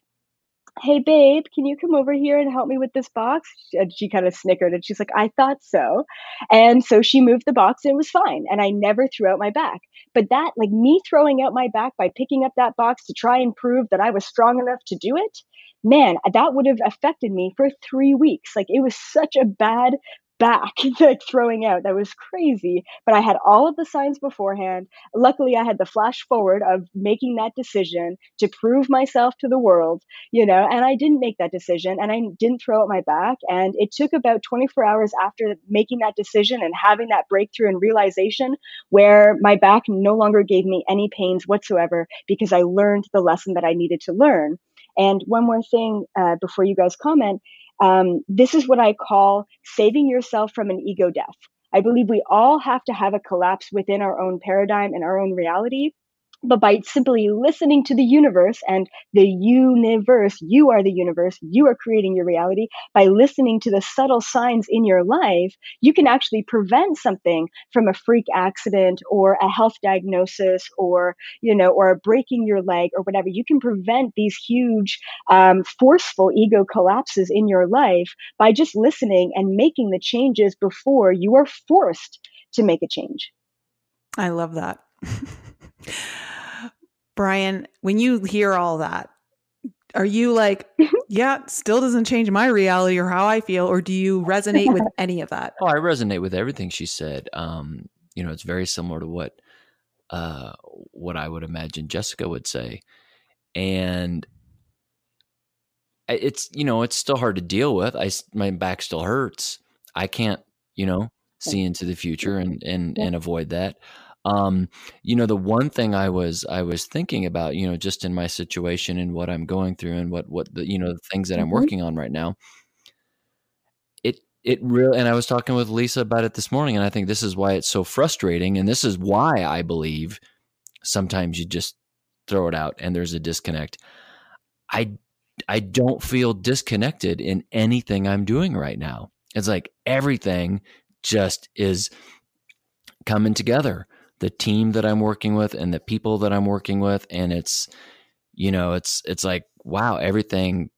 hey babe can you come over here and help me with this box? And she kind of snickered and she's like i thought so. And so she moved the box and it was fine and i never threw out my back. But that like me throwing out my back by picking up that box to try and prove that i was strong enough to do it man that would have affected me for three weeks. Like it was such a bad back, [laughs] like throwing out. That was crazy. But I had all of the signs beforehand. Luckily, I had the flash forward of making that decision to prove myself to the world, you know, and I didn't make that decision and I didn't throw out my back. And it took about 24 hours after making that decision and having that breakthrough and realization where my back no longer gave me any pains whatsoever because I learned the lesson that I needed to learn. And one more thing uh, before you guys comment um, this is what I call saving yourself from an ego death. I believe we all have to have a collapse within our own paradigm and our own reality but by simply listening to the universe and the universe, you are the universe, you are creating your reality. By listening to the subtle signs in your life, you can actually prevent something from a freak accident or a health diagnosis or, you know, or breaking your leg or whatever. You can prevent these huge, um, forceful ego collapses in your life by just listening and making the changes before you are forced to make a change. I love that. [laughs] Brian, when you hear all that, are you like, [laughs] yeah, still doesn't change my reality or how I feel, or do you resonate with [laughs] any of that? Oh, I resonate with everything she said. Um, you know, it's very similar to what uh, what I would imagine Jessica would say, and it's you know it's still hard to deal with. I my back still hurts. I can't you know see into the future and and and avoid that. Um, you know, the one thing I was I was thinking about, you know, just in my situation and what I'm going through and what what the you know the things that I'm mm-hmm. working on right now. It it really and I was talking with Lisa about it this morning, and I think this is why it's so frustrating, and this is why I believe sometimes you just throw it out and there's a disconnect. I I don't feel disconnected in anything I'm doing right now. It's like everything just is coming together. The team that I'm working with and the people that I'm working with and it's you know, it's it's like wow, everything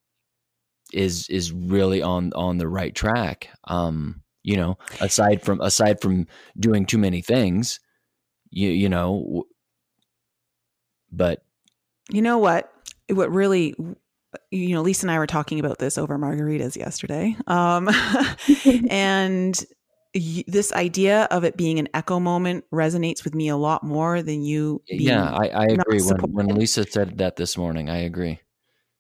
is is really on on the right track. Um, you know, aside from aside from doing too many things, you you know, but you know what? What really you know, Lisa and I were talking about this over margaritas yesterday. Um, [laughs] and this idea of it being an echo moment resonates with me a lot more than you. yeah, I, I agree. When, when Lisa said that this morning, I agree.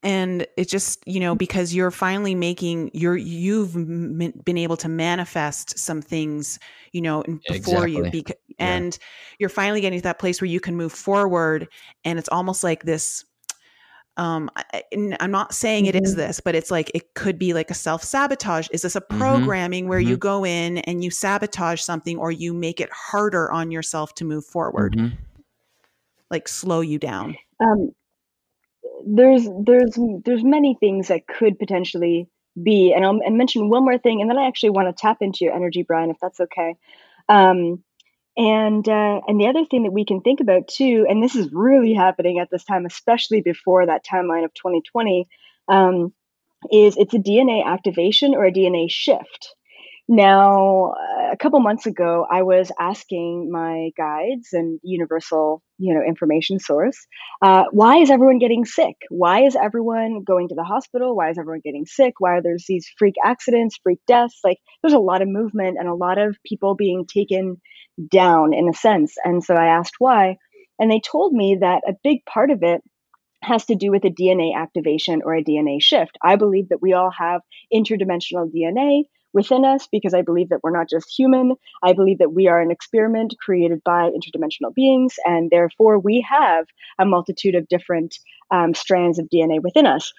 And it's just, you know, because you're finally making you're you've m- been able to manifest some things, you know, before exactly. you, beca- and yeah. you're finally getting to that place where you can move forward, and it's almost like this um I, am not saying it is mm-hmm. this but it's like it could be like a self sabotage is this a mm-hmm. programming mm-hmm. where mm-hmm. you go in and you sabotage something or you make it harder on yourself to move forward mm-hmm. like slow you down um there's there's there's many things that could potentially be and i'll and mention one more thing and then i actually want to tap into your energy brian if that's okay um and uh, and the other thing that we can think about too, and this is really happening at this time, especially before that timeline of 2020, um, is it's a DNA activation or a DNA shift. Now, a couple months ago, I was asking my guides and universal, you know, information source, uh, why is everyone getting sick? Why is everyone going to the hospital? Why is everyone getting sick? Why are there these freak accidents, freak deaths? Like, there's a lot of movement and a lot of people being taken down in a sense. And so I asked why, and they told me that a big part of it has to do with a DNA activation or a DNA shift. I believe that we all have interdimensional DNA within us because I believe that we're not just human. I believe that we are an experiment created by interdimensional beings, and therefore we have a multitude of different um, strands of DNA within us.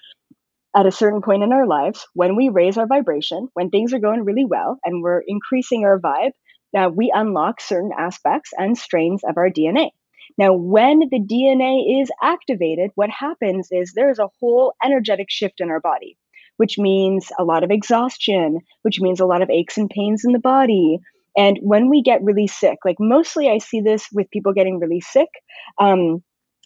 At a certain point in our lives, when we raise our vibration, when things are going really well and we're increasing our vibe, now we unlock certain aspects and strains of our DNA. Now, when the DNA is activated, what happens is there's a whole energetic shift in our body which means a lot of exhaustion, which means a lot of aches and pains in the body. And when we get really sick, like mostly I see this with people getting really sick, um,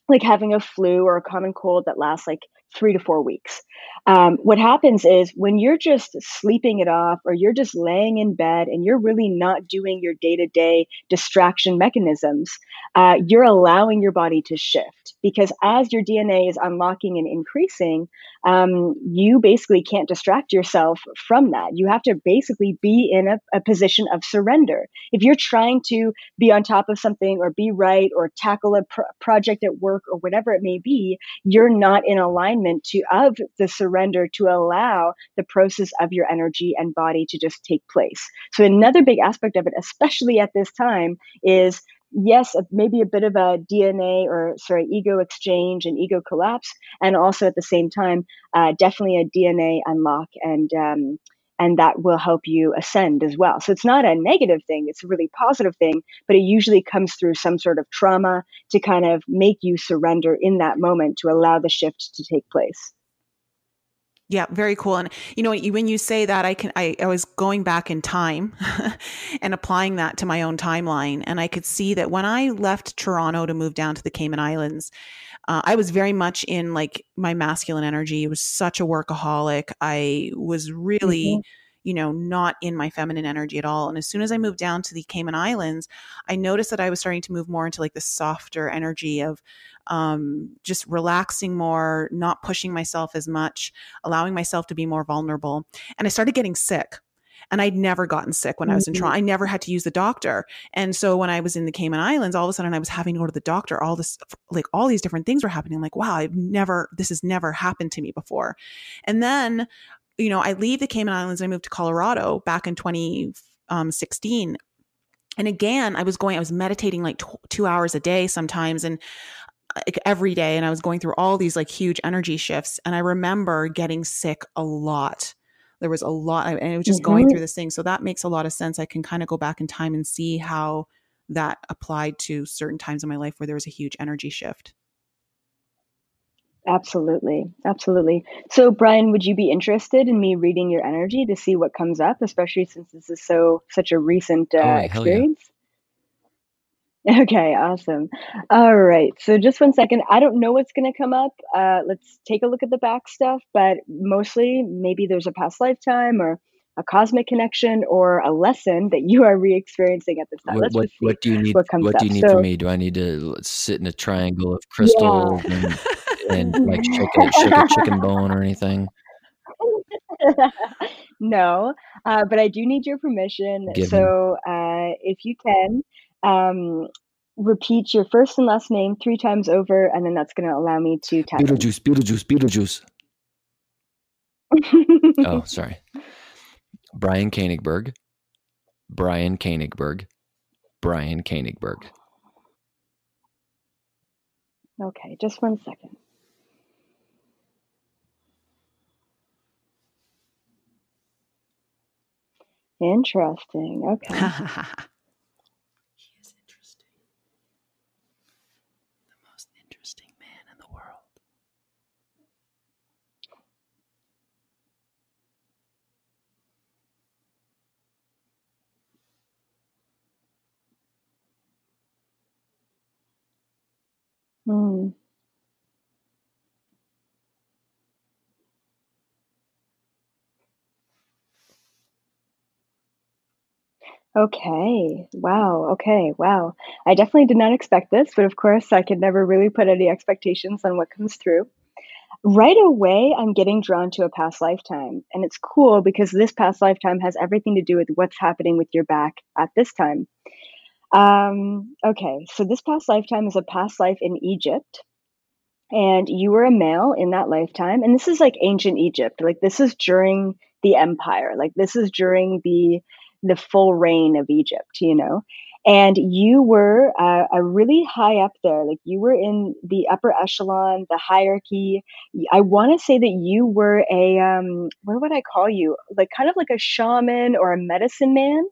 like having a flu or a common cold that lasts like three to four weeks. Um, what happens is when you're just sleeping it off or you're just laying in bed and you're really not doing your day to day distraction mechanisms, uh, you're allowing your body to shift because as your DNA is unlocking and increasing, um, you basically can't distract yourself from that. You have to basically be in a, a position of surrender. If you're trying to be on top of something or be right or tackle a pr- project at work or whatever it may be, you're not in alignment to of the surrender to allow the process of your energy and body to just take place. So another big aspect of it, especially at this time, is yes, maybe a bit of a DNA or sorry, ego exchange and ego collapse, and also at the same time, uh, definitely a DNA unlock and um, and that will help you ascend as well. So it's not a negative thing; it's a really positive thing, but it usually comes through some sort of trauma to kind of make you surrender in that moment to allow the shift to take place. Yeah, very cool. And you know, when you say that, I can, I, I was going back in time [laughs] and applying that to my own timeline. And I could see that when I left Toronto to move down to the Cayman Islands, uh, I was very much in like my masculine energy. It was such a workaholic. I was really, mm-hmm. You know, not in my feminine energy at all. And as soon as I moved down to the Cayman Islands, I noticed that I was starting to move more into like the softer energy of um, just relaxing more, not pushing myself as much, allowing myself to be more vulnerable. And I started getting sick. And I'd never gotten sick when I was in Toronto. Mm-hmm. I never had to use the doctor. And so when I was in the Cayman Islands, all of a sudden I was having to go to the doctor. All this, like all these different things were happening. I'm like, wow, I've never, this has never happened to me before. And then, you know, I leave the Cayman Islands and I moved to Colorado back in 2016. And again, I was going, I was meditating like t- two hours a day sometimes and like every day. And I was going through all these like huge energy shifts. And I remember getting sick a lot. There was a lot, and it was just mm-hmm. going through this thing. So that makes a lot of sense. I can kind of go back in time and see how that applied to certain times in my life where there was a huge energy shift. Absolutely. Absolutely. So, Brian, would you be interested in me reading your energy to see what comes up, especially since this is so such a recent uh, experience? Yeah. [laughs] Okay, awesome. All right. So, just one second. I don't know what's going to come up. Uh, let's take a look at the back stuff, but mostly maybe there's a past lifetime or a cosmic connection or a lesson that you are re-experiencing at this time. What, what, what, do you need? What, what do you need so, from me? Do I need to sit in a triangle of crystal yeah. and [laughs] and like shake a, shake a chicken [laughs] bone or anything? [laughs] no, uh, but I do need your permission. Give so uh, if you can, um, repeat your first and last name three times over, and then that's going to allow me to tap. Beetlejuice, Beetlejuice, Beetlejuice. oh, sorry. Brian Koenigberg. Brian Koenigberg. Brian Koenigberg. Okay, just one second. Interesting. [laughs] Okay. he is interesting. The most interesting man in the world. Hmm. Okay. Wow. Okay. Wow. I definitely did not expect this, but of course, I could never really put any expectations on what comes through. Right away, I'm getting drawn to a past lifetime. And it's cool because this past lifetime has everything to do with what's happening with your back at this time. Um, okay. So, this past lifetime is a past life in Egypt. And you were a male in that lifetime. And this is like ancient Egypt. Like, this is during the empire. Like, this is during the the full reign of Egypt, you know. And you were uh, a really high up there, like you were in the upper echelon, the hierarchy. I want to say that you were a um, what would I call you? Like kind of like a shaman or a medicine man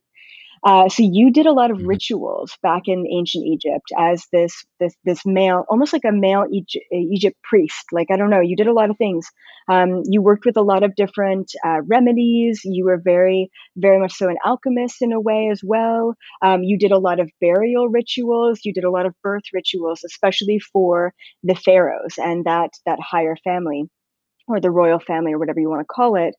uh, so you did a lot of mm-hmm. rituals back in ancient Egypt as this this this male, almost like a male Egypt, Egypt priest. Like I don't know, you did a lot of things. Um, you worked with a lot of different uh, remedies. You were very very much so an alchemist in a way as well. Um, you did a lot of burial rituals. You did a lot of birth rituals, especially for the pharaohs and that that higher family or the royal family or whatever you want to call it.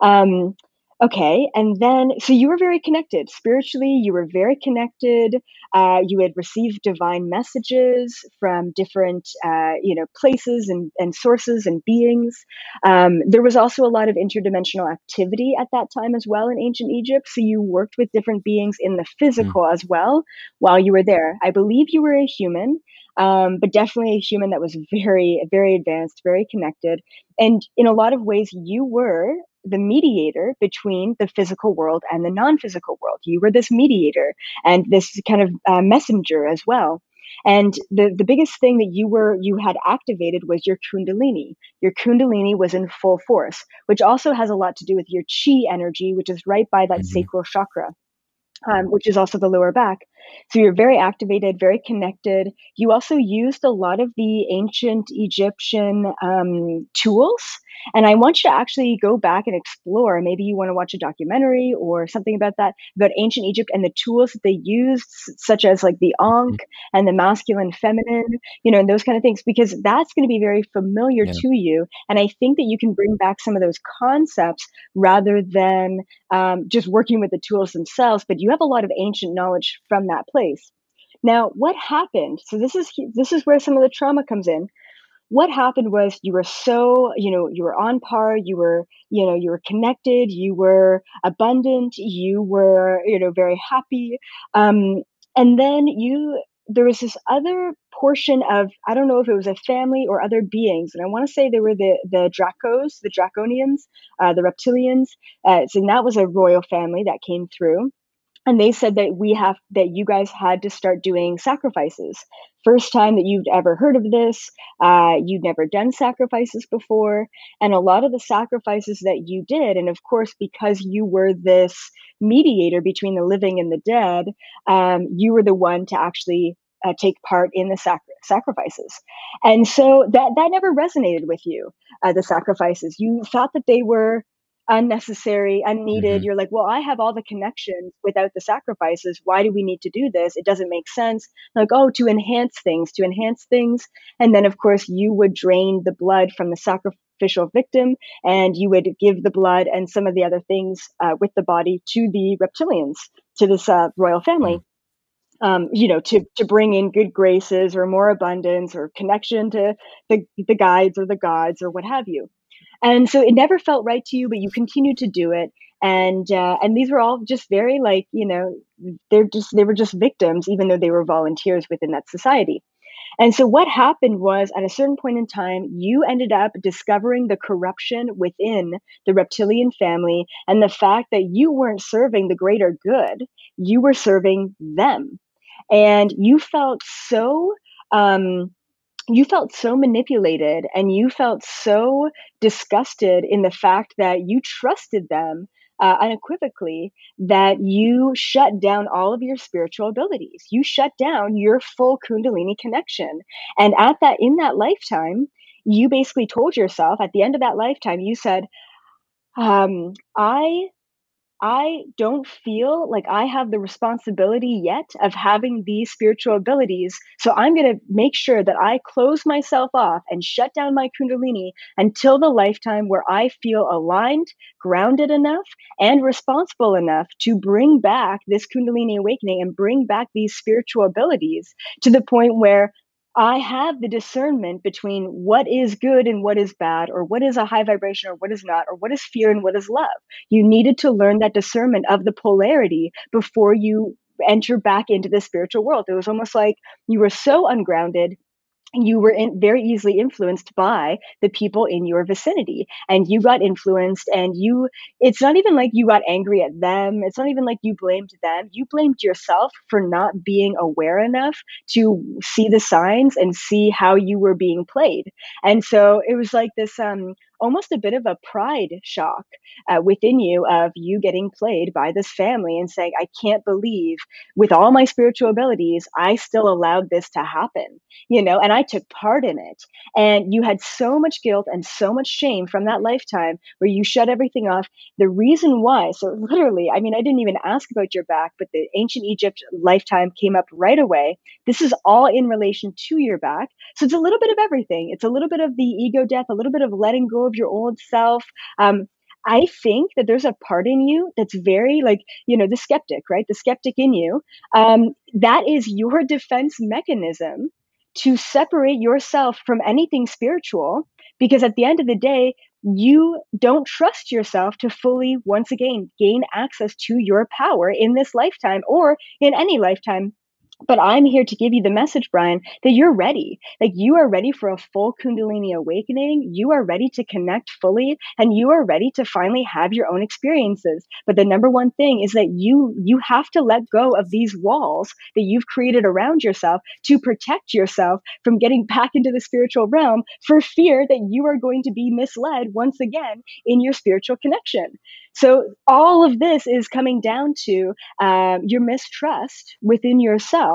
Um, Okay. And then, so you were very connected spiritually, you were very connected. Uh, you had received divine messages from different, uh, you know, places and, and sources and beings. Um, there was also a lot of interdimensional activity at that time as well in ancient Egypt. So you worked with different beings in the hmm. physical mm. as well while you were there. I believe you were a human. Um, but definitely a human that was very, very advanced, very connected. And in a lot of ways, you were the mediator between the physical world and the non-physical world. You were this mediator and this kind of uh, messenger as well. And the, the biggest thing that you were you had activated was your kundalini. Your kundalini was in full force, which also has a lot to do with your chi energy, which is right by that mm-hmm. sacral chakra um, which is also the lower back. So you're very activated, very connected. You also used a lot of the ancient Egyptian um, tools. And I want you to actually go back and explore. Maybe you want to watch a documentary or something about that, about ancient Egypt and the tools that they used, such as like the Ankh mm-hmm. and the masculine, feminine, you know, and those kind of things, because that's going to be very familiar yeah. to you. And I think that you can bring back some of those concepts rather than um, just working with the tools themselves, but you have a lot of ancient knowledge from that place. Now, what happened? So this is this is where some of the trauma comes in. What happened was you were so, you know, you were on par, you were, you know, you were connected, you were abundant, you were, you know, very happy. Um, and then you there was this other portion of I don't know if it was a family or other beings, and I want to say they were the the Dracos, the Draconians, uh, the reptilians. Uh, so that was a royal family that came through. And they said that we have that you guys had to start doing sacrifices. First time that you'd ever heard of this uh, you'd never done sacrifices before. And a lot of the sacrifices that you did and of course because you were this mediator between the living and the dead um, you were the one to actually uh, take part in the sac- sacrifices. And so that that never resonated with you uh, the sacrifices. You thought that they were unnecessary, unneeded. Mm-hmm. You're like, well, I have all the connections without the sacrifices. Why do we need to do this? It doesn't make sense. Like, oh, to enhance things, to enhance things. And then, of course, you would drain the blood from the sacrificial victim and you would give the blood and some of the other things uh, with the body to the reptilians, to this uh, royal family. Mm-hmm. Um, you know, to to bring in good graces or more abundance or connection to the the guides or the gods or what have you. And so it never felt right to you, but you continued to do it. And uh, and these were all just very like you know they're just they were just victims, even though they were volunteers within that society. And so what happened was at a certain point in time, you ended up discovering the corruption within the reptilian family and the fact that you weren't serving the greater good, you were serving them. And you felt so um, you felt so manipulated and you felt so disgusted in the fact that you trusted them uh, unequivocally that you shut down all of your spiritual abilities. You shut down your full Kundalini connection. And at that, in that lifetime, you basically told yourself at the end of that lifetime, you said, um, I I don't feel like I have the responsibility yet of having these spiritual abilities. So I'm going to make sure that I close myself off and shut down my Kundalini until the lifetime where I feel aligned, grounded enough, and responsible enough to bring back this Kundalini awakening and bring back these spiritual abilities to the point where I have the discernment between what is good and what is bad, or what is a high vibration or what is not, or what is fear and what is love. You needed to learn that discernment of the polarity before you enter back into the spiritual world. It was almost like you were so ungrounded you were in, very easily influenced by the people in your vicinity and you got influenced and you it's not even like you got angry at them it's not even like you blamed them you blamed yourself for not being aware enough to see the signs and see how you were being played. And so it was like this um almost a bit of a pride shock uh, within you of you getting played by this family and saying, I can't believe with all my spiritual abilities, I still allowed this to happen, you know, and I took part in it. And you had so much guilt and so much shame from that lifetime where you shut everything off. The reason why, so literally, I mean, I didn't even ask about your back, but the ancient Egypt lifetime came up right away. This is all in relation to your back. So it's a little bit of everything. It's a little bit of the ego death, a little bit of letting go of your old self. Um, I think that there's a part in you that's very like, you know, the skeptic, right? The skeptic in you. Um, that is your defense mechanism to separate yourself from anything spiritual. Because at the end of the day, you don't trust yourself to fully, once again, gain access to your power in this lifetime or in any lifetime but I'm here to give you the message, Brian, that you're ready. Like you are ready for a full Kundalini awakening. You are ready to connect fully and you are ready to finally have your own experiences. But the number one thing is that you, you have to let go of these walls that you've created around yourself to protect yourself from getting back into the spiritual realm for fear that you are going to be misled once again in your spiritual connection. So all of this is coming down to um, your mistrust within yourself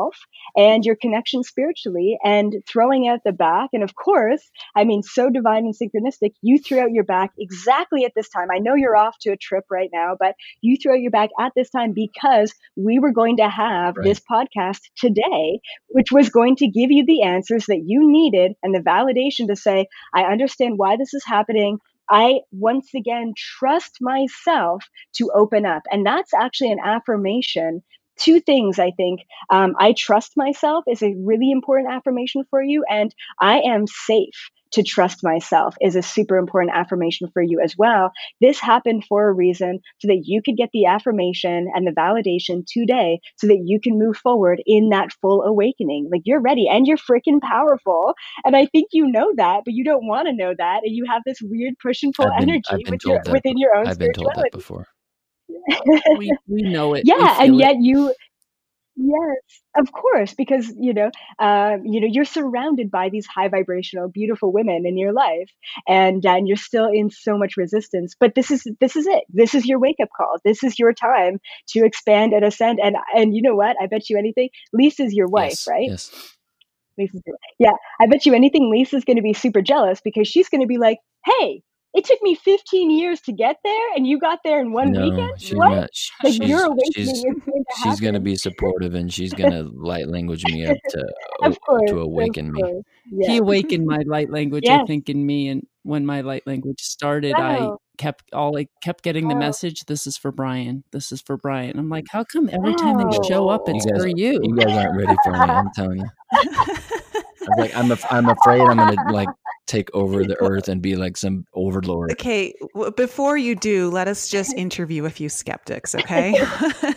and your connection spiritually and throwing out the back. And of course, I mean, so divine and synchronistic, you threw out your back exactly at this time. I know you're off to a trip right now, but you threw out your back at this time because we were going to have right. this podcast today, which was going to give you the answers that you needed and the validation to say, I understand why this is happening. I once again trust myself to open up. And that's actually an affirmation. Two things I think. Um, I trust myself is a really important affirmation for you, and I am safe to trust myself is a super important affirmation for you as well. This happened for a reason so that you could get the affirmation and the validation today so that you can move forward in that full awakening. Like you're ready and you're freaking powerful. And I think you know that, but you don't want to know that. And you have this weird push and pull been, energy with your, within your own I've been told that before. We, we know it. Yeah, and yet it. you Yes, of course, because you know, uh, you know, you're surrounded by these high vibrational, beautiful women in your life, and and you're still in so much resistance. But this is this is it. This is your wake up call. This is your time to expand and ascend. And and you know what? I bet you anything, Lisa's your wife, yes, right? Yes. Lisa's your wife. Yeah, I bet you anything, Lisa's going to be super jealous because she's going to be like, "Hey, it took me 15 years to get there and you got there in one no, weekend she's what not, she, like she's, your awakening she's, is going to she's going to be supportive and she's going to light language me up to [laughs] of course, to awaken me yeah. he awakened [laughs] my light language yes. i think in me and when my light language started wow. i kept all i kept getting the message this is for brian this is for brian i'm like how come every wow. time they show up it's you guys, for you you guys aren't ready for me i'm telling you [laughs] I'm like I'm, af- I'm afraid I'm gonna like take over the earth and be like some overlord. Okay, before you do, let us just interview a few skeptics, okay? [laughs]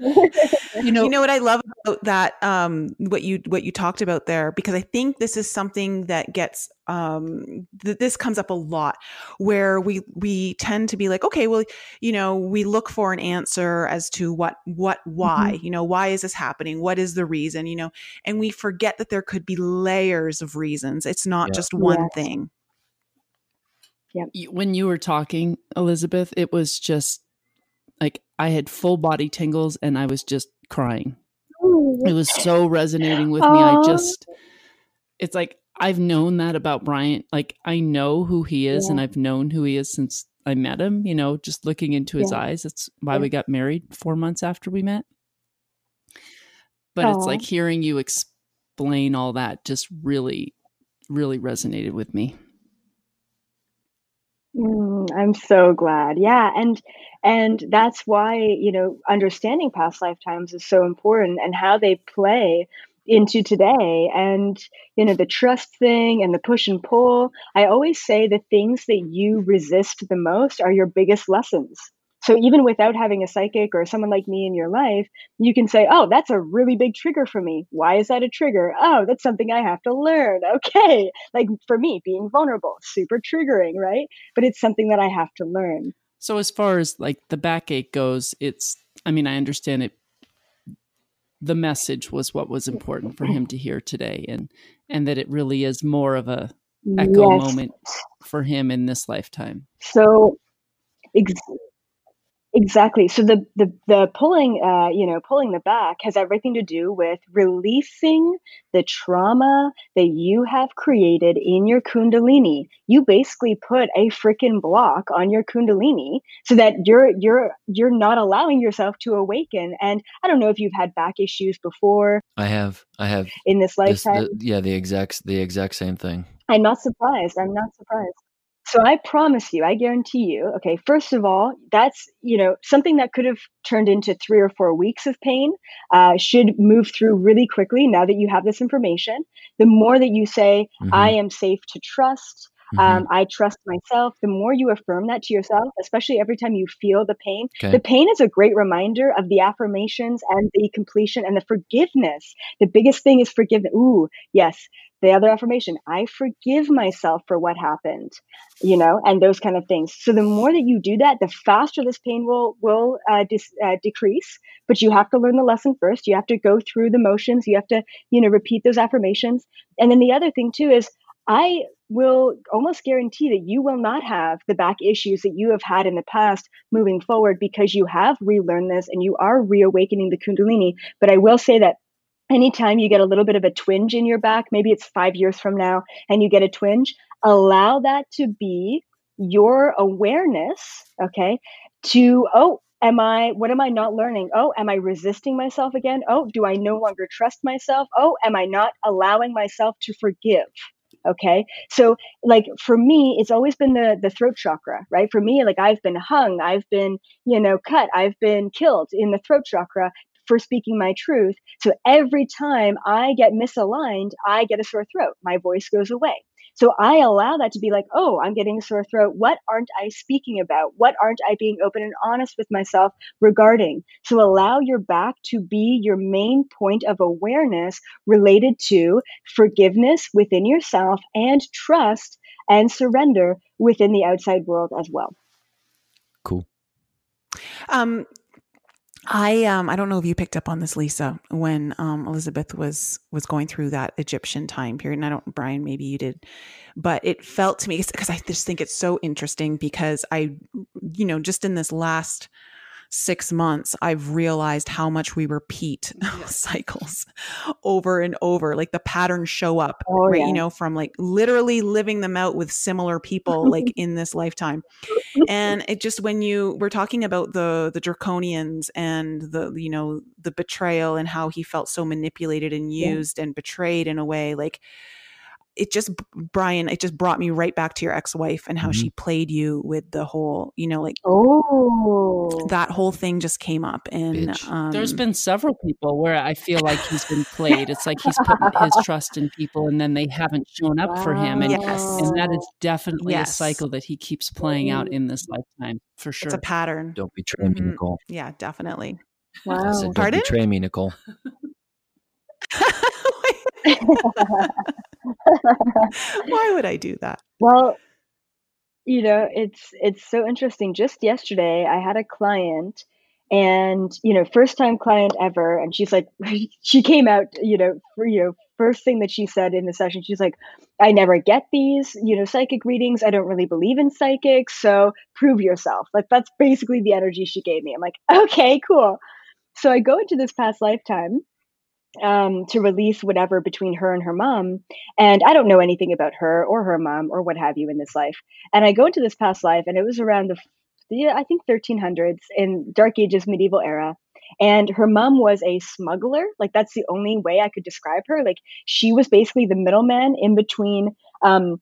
you know, you know what I love about that um what you what you talked about there because I think this is something that gets um th- this comes up a lot where we we tend to be like okay well you know we look for an answer as to what what why mm-hmm. you know why is this happening what is the reason you know and we forget that there could be layers of reasons it's not yeah. just one yes. thing yeah when you were talking elizabeth it was just like i had full body tingles and i was just crying Ooh. it was so resonating with Aww. me i um. just it's like I've known that about Brian. Like I know who he is yeah. and I've known who he is since I met him, you know, just looking into his yeah. eyes. That's why yeah. we got married 4 months after we met. But Aww. it's like hearing you explain all that just really really resonated with me. Mm, I'm so glad. Yeah, and and that's why, you know, understanding past lifetimes is so important and how they play into today and you know the trust thing and the push and pull i always say the things that you resist the most are your biggest lessons so even without having a psychic or someone like me in your life you can say oh that's a really big trigger for me. Why is that a trigger? Oh that's something i have to learn. [laughs] Okay. Like for me being vulnerable super triggering right? But it's something that i have to learn. So as far as like the backache goes it's i mean i understand it the message was what was mm. important for him to hear today and and that it really is more of a echo yes. moment for him in this lifetime. So ex- Exactly. So the the the pulling, uh, you know, pulling the back has everything to do with releasing the trauma that you have created in your kundalini. You basically put a freaking block on your kundalini so that you're you're you're not allowing yourself to awaken. And I don't know if you've had back issues before. I have. I have in this lifetime. This, the, yeah, the exact the exact same thing. I'm not surprised. I'm not surprised. So I promise you, I guarantee you, okay, first of all, that's, you know, something that could have turned into three or four weeks of pain uh, should move through really quickly now that you have this information. The more that you say, mm-hmm. I am safe to trust, mm-hmm. um, I trust myself, the more you affirm that to yourself, especially every time you feel the pain. Okay. The pain is a great reminder of the affirmations and the completion and the forgiveness. The biggest thing is forgiveness. Ooh, yes the other affirmation i forgive myself for what happened you know and those kind of things. So the more that you do that the faster this pain will will uh, dis, uh, decrease. But you have to learn the lesson first. You have to go through the motions. You have to you know repeat those affirmations. And then the other thing too is i will almost guarantee that you will not have the back issues that you have had in the past moving forward because you have relearned this and you are reawakening the kundalini. But i will say that anytime you get a little bit of a twinge in your back, maybe it's five years from now and you get a twinge, allow that to be your awareness, okay, to, oh, am I, what am I not learning? Oh, am I resisting myself again? Oh, do I no longer trust myself? Oh, am I not allowing myself to forgive? okay so like for me it's always been the the throat chakra right for me like i've been hung i've been you know cut i've been killed in the throat chakra for speaking my truth. So every time I get misaligned, I get a sore throat. My voice goes away. So I allow that to be like, oh, I'm getting a sore throat. What aren't I speaking about? What aren't I being open and honest with myself regarding? So allow your back to be your main point of awareness related to forgiveness within yourself and trust and surrender within the outside world as well. Cool. Um, I um I don't know if you picked up on this, Lisa, when um Elizabeth was was going through that Egyptian time period. And I don't, Brian, maybe you did, but it felt to me because I just think it's so interesting because I, you know, just in this last six months, I've realized how much we repeat [laughs] cycles over and over. Like the patterns show up, oh, right? Yeah. You know, from like literally living them out with similar people, like [laughs] in this lifetime. And it just when you we're talking about the the draconians and the you know the betrayal and how he felt so manipulated and used yeah. and betrayed in a way, like it just brian it just brought me right back to your ex-wife and how mm-hmm. she played you with the whole you know like oh that whole thing just came up and um, there's been several people where i feel like he's been played it's like he's put his [laughs] trust in people and then they haven't shown up wow. for him and, yes. and that is definitely yes. a cycle that he keeps playing out in this lifetime for sure it's a pattern don't betray me mm-hmm. nicole yeah definitely wow said, don't Pardon? betray me nicole [laughs] [laughs] Why would I do that? Well, you know, it's it's so interesting. Just yesterday, I had a client and you know first time client ever and she's like [laughs] she came out you know for you know first thing that she said in the session she's like i never get these you know psychic readings i don't really believe in psychics so prove yourself like that's basically the energy she gave me i'm like okay cool so i go into this past lifetime um, to release whatever between her and her mom. And I don't know anything about her or her mom or what have you in this life. And I go into this past life, and it was around the, the I think 1300s in Dark Ages medieval era. And her mom was a smuggler. Like that's the only way I could describe her. Like she was basically the middleman in between um,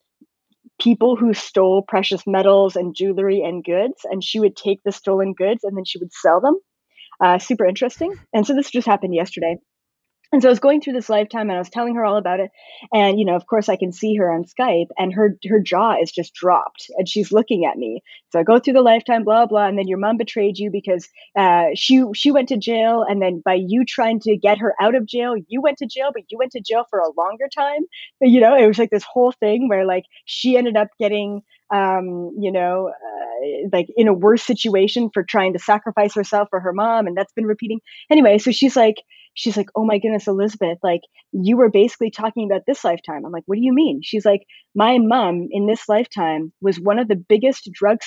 people who stole precious metals and jewelry and goods. And she would take the stolen goods and then she would sell them. Uh, super interesting. And so this just happened yesterday. And so I was going through this lifetime and I was telling her all about it. And, you know, of course I can see her on Skype and her, her jaw is just dropped and she's looking at me. So I go through the lifetime, blah, blah. And then your mom betrayed you because, uh, she, she went to jail. And then by you trying to get her out of jail, you went to jail, but you went to jail for a longer time. But, you know, it was like this whole thing where like she ended up getting, um, you know, uh, like in a worse situation for trying to sacrifice herself for her mom. And that's been repeating. Anyway, so she's like, she's like, Oh my goodness, Elizabeth, like you were basically talking about this lifetime. I'm like, What do you mean? She's like, My mom in this lifetime was one of the biggest drug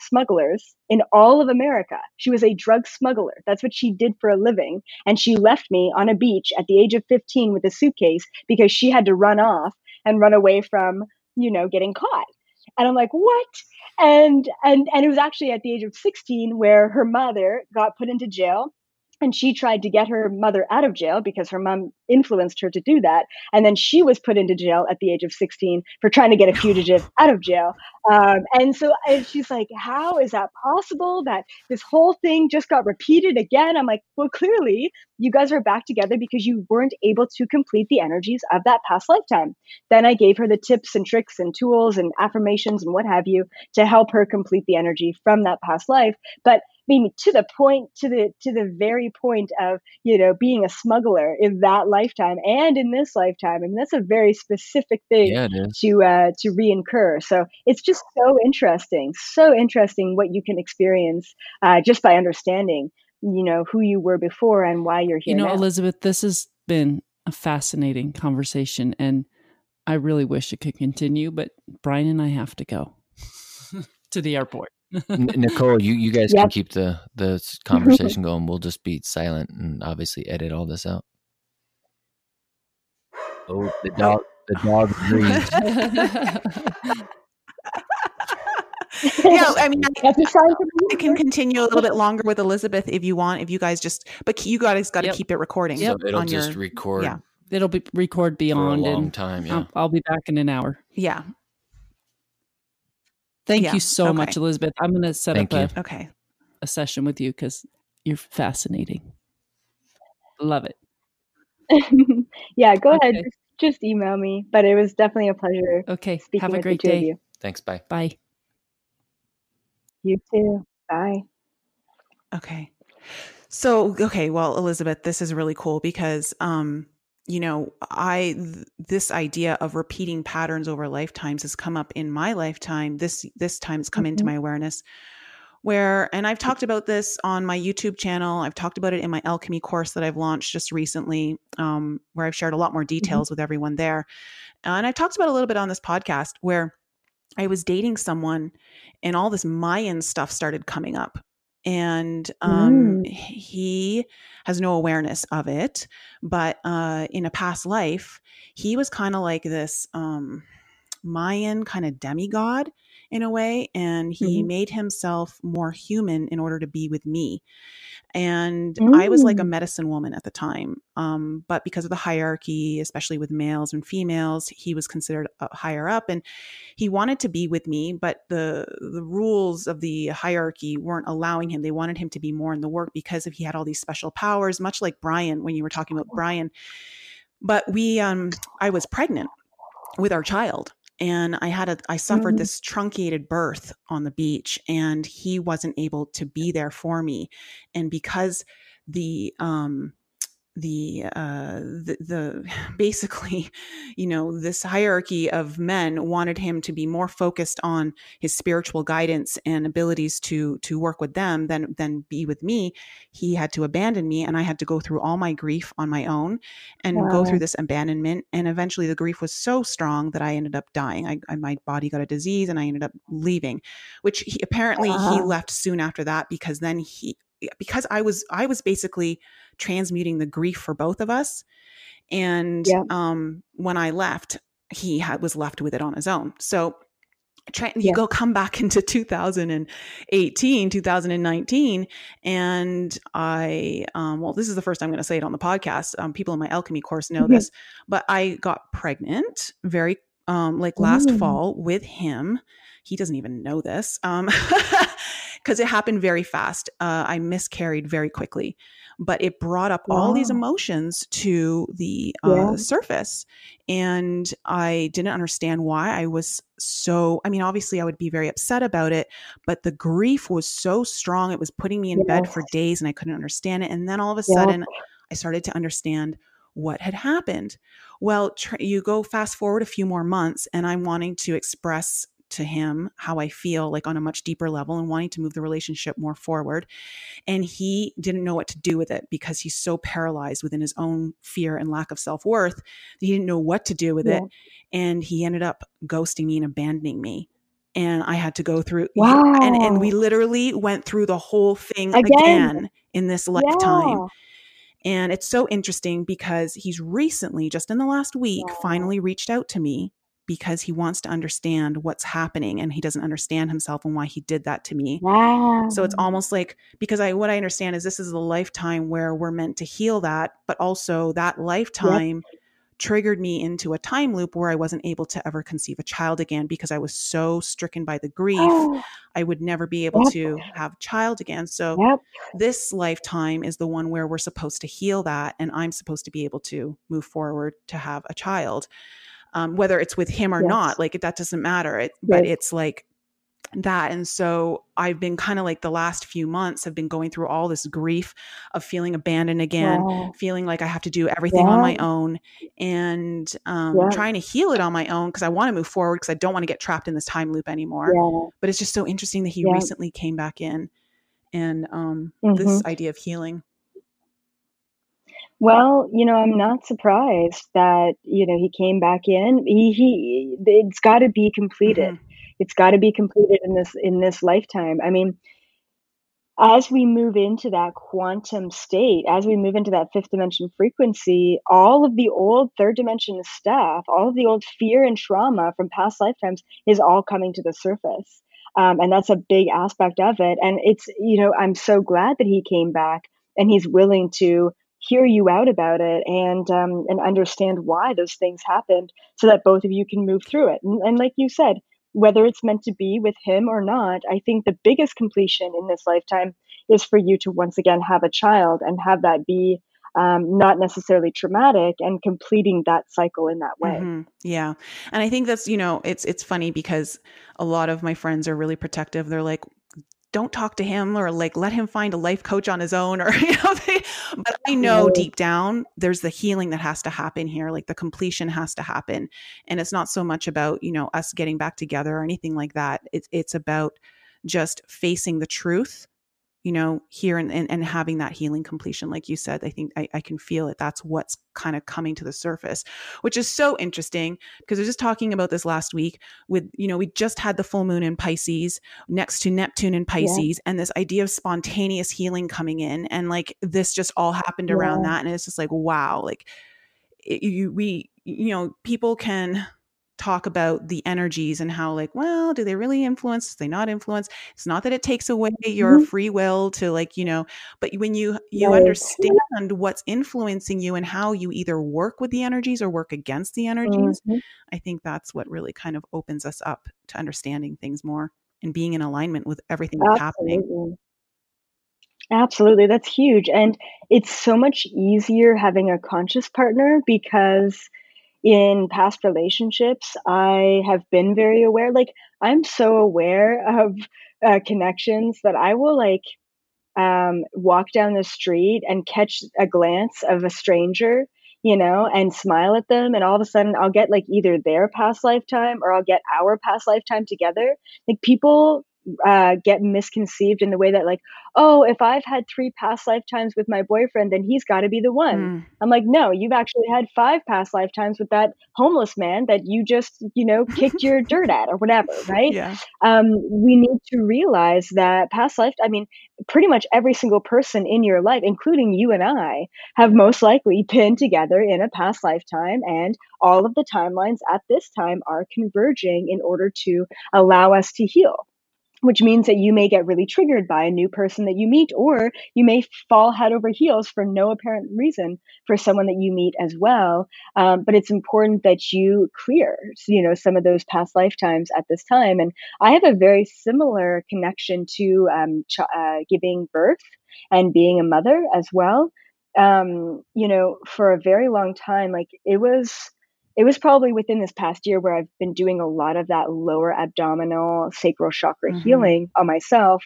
smugglers in all of America. She was a drug smuggler. That's what she did for a living. And she left me on a beach at the age of 15 with a suitcase because she had to run off and run away from, you know, getting caught. And I'm like, what? And and and it was actually at the age of 16 where her mother got put into jail and she tried to get her mother out of jail because her mom influenced her to do that. And then she was put into jail at the age of 16 for trying to get a fugitive out of jail. Um, and so and she's like how is that possible that this whole thing just got repeated again? I'm like well clearly you guys are back together because you weren't able to complete the energies of that past lifetime. Then i gave her the tips and tricks and tools and affirmations and what have you to help her complete the energy from that past life. But mean to the point to the to the very point of you know being a smuggler in that lifetime and in this lifetime I mean that's a very specific thing yeah, to uh, to reincur. So it's just so interesting so interesting what you can experience uh, just by understanding you know who you were before and why you're here you know now. elizabeth this has been a fascinating conversation and i really wish it could continue but brian and i have to go [laughs] to the airport Nicole, you, you guys yep. can keep the the [laughs] conversation going. We'll just be silent and obviously edit all this out. Oh, the dog the dog agrees. [laughs] yeah, I mean, I, I, can continue a little bit longer with Elizabeth if you want. If you guys just, but you guys got to yep. keep it recording. So it'll just your, record. Yeah, it'll be record beyond for a long time. Yeah, I'll, I'll, be back in an hour. Yeah, Thank yeah. you so okay. much, Elizabeth. I'm going to set Thank up a, okay. a session with you because you're fascinating. Love it. [laughs] yeah, go okay. ahead. Just, just, email me. But it was definitely a pleasure. Okay. Have a great day. Thanks. Bye. Bye. You too. Bye. Okay. So, okay, well, Elizabeth, this is really cool because um you know, I th- this idea of repeating patterns over lifetimes has come up in my lifetime. This this time it's come mm-hmm. into my awareness where and I've talked about this on my YouTube channel. I've talked about it in my alchemy course that I've launched just recently, um, where I've shared a lot more mm-hmm. details mm-hmm. with everyone there. And I've talked about a little bit on this podcast where I was dating someone and all this Mayan stuff started coming up. And um, mm. he has no awareness of it. But uh, in a past life, he was kind of like this um, Mayan kind of demigod in a way. And he mm-hmm. made himself more human in order to be with me. And mm. I was like a mm. medicine woman at the time. Um, but because of the hierarchy, especially with males and females, he was considered uh, higher up and he wanted to be with me, but the the rules of the hierarchy weren't allowing him. They wanted him to be more in the work because if he had all these special powers, much like Brian when you were talking about Brian. But we um I was pregnant with our child and i had a i suffered mm-hmm. this truncated birth on the beach and he wasn't able to be there for me and because the um the uh the, the [laughs] basically you know this hierarchy of men wanted him to be more focused on his spiritual guidance and abilities to to work with them than than be with me he had to abandon me and i had to go through all my grief on my own and wow. go through this abandonment and eventually the grief was so strong that i ended up dying I, I my body got a disease and i ended up leaving which he, apparently uh-huh. he left soon after that because then he because I was I was basically transmuting the grief for both of us. And yeah. um, when I left, he had, was left with it on his own. So try, you yeah. go come back [laughs] into 2018, 2019, and I, um, well, this is the first time I'm going to say it on the podcast. Um, people in my alchemy course know mm-hmm. this, but I got pregnant very, um, like last mm. fall with him. He doesn't even know this. Um, [laughs] because it happened very fast. Uh, I miscarried very quickly, but it brought up wow. all these emotions to the uh, yeah. surface. And I didn't understand why I was so. I mean, obviously, I would be very upset about it, but the grief was so strong. It was putting me in yes. bed for days and I couldn't understand it. And then all of a sudden, I started to understand what had happened. Well, tr- you go fast forward a few more months, and I'm wanting to express to him how I feel, like on a much deeper level, and wanting to move the relationship more forward. And he didn't know what to do with it because he's so paralyzed within his own fear and lack of self worth. He didn't know what to do with yeah. it. And he ended up ghosting me and abandoning me. And I had to go through, wow. and, and we literally went through the whole thing again, again in this lifetime. Yeah. And it's so interesting because he's recently, just in the last week, wow. finally reached out to me because he wants to understand what's happening and he doesn't understand himself and why he did that to me. Wow. So it's almost like because I what I understand is this is a lifetime where we're meant to heal that, but also that lifetime yep. triggered me into a time loop where I wasn't able to ever conceive a child again because I was so stricken by the grief. Oh. I would never be able yep. to have a child again. So yep. this lifetime is the one where we're supposed to heal that and I'm supposed to be able to move forward to have a child um, whether it's with him or yes. not. Like that doesn't matter. It, right. But it's like that. And so I've been kind of like the last few months have been going through all this grief of feeling abandoned again, yeah. feeling like I have to do everything yeah. on my own and um, yeah. trying to heal it on my own because I want to move forward because I don't want to get trapped in this time loop anymore. But it's just so interesting that he recently came back in and um, mm-hmm. this idea of healing. Well, you know, I'm not surprised that, you know, he came back in. He he it's got to be completed. Mm-hmm. It's got to be completed in this in this lifetime. I mean, as we move into that quantum state, as we move into that fifth dimension frequency, all of the old third dimension stuff, all of the old fear and trauma from past lifetimes is all coming to the surface. Um, and that's a big aspect of it. And it's, you know, I'm so glad that he came back and he's willing to hear you out about it and um, and understand why those things happened so that both of you can move through it. And, and like you said whether it's meant to be with him or not i think the biggest completion in this lifetime is for you to once again have a child and have that be um, not necessarily traumatic and completing that cycle in that way. Mm-hmm. yeah. And i think that's you know it's it's funny because a lot of my friends are really protective. They're like don't talk to him or like let him find a life coach on his own or [laughs] you know they, but i know deep down there's the healing that has to happen here like the completion has to happen. And it's not so much about you know us getting back together or anything like that. It's it's about just facing the truth you know, here and, and, and having that healing completion, like you said, I think I, I can feel it. That's what's kind of coming to the surface, which is so interesting because I was just talking about this last week with, you know, we just had the full moon in Pisces next to Neptune in Pisces yeah. and this idea of spontaneous healing coming in. And like this just all happened yeah. around that. And it's just like, wow, like it, you, we, you know, people can talk about the energies and how like well do they really influence do they not influence it's not that it takes away your mm-hmm. free will to like you know but when you you right. understand what's influencing you and how you either work with the energies or work against the energies mm-hmm. i think that's what really kind of opens us up to understanding things more and being in alignment with everything that's happening Absolutely, that's huge. And it's so much easier having a conscious partner because in past relationships, I have been very aware. Like, I'm so aware [laughs] of uh, connections that I will like um, walk down the street and catch a glance of a stranger, you know, and smile at them. And all of a sudden, I'll get like either their past lifetime or I'll get our past lifetime together. Like, people uh, get misconceived in the way that like oh if i've had three past lifetimes with my boyfriend then he's got to be the one mm. i'm like no you've actually had five past lifetimes with that homeless man that you just you know kicked your [laughs] dirt at or whatever right yeah. um, we need to realize that past life i mean pretty much every single person in your life including you and i have most likely [laughs] been together in a past lifetime and all of the timelines at this time are converging in order to allow us to heal which means that you may get really triggered by a new person that you meet, or you may fall head over heels for no apparent reason for someone that you meet as well. Um, but it's important that you clear, you know, some of those past lifetimes at this time. And I have a very similar connection to um, ch- uh, giving birth and being a mother as well. Um, you know, for a very long time, like it was it was probably within this past year where I've been doing a lot of that lower abdominal sacral chakra mm-hmm. healing on myself.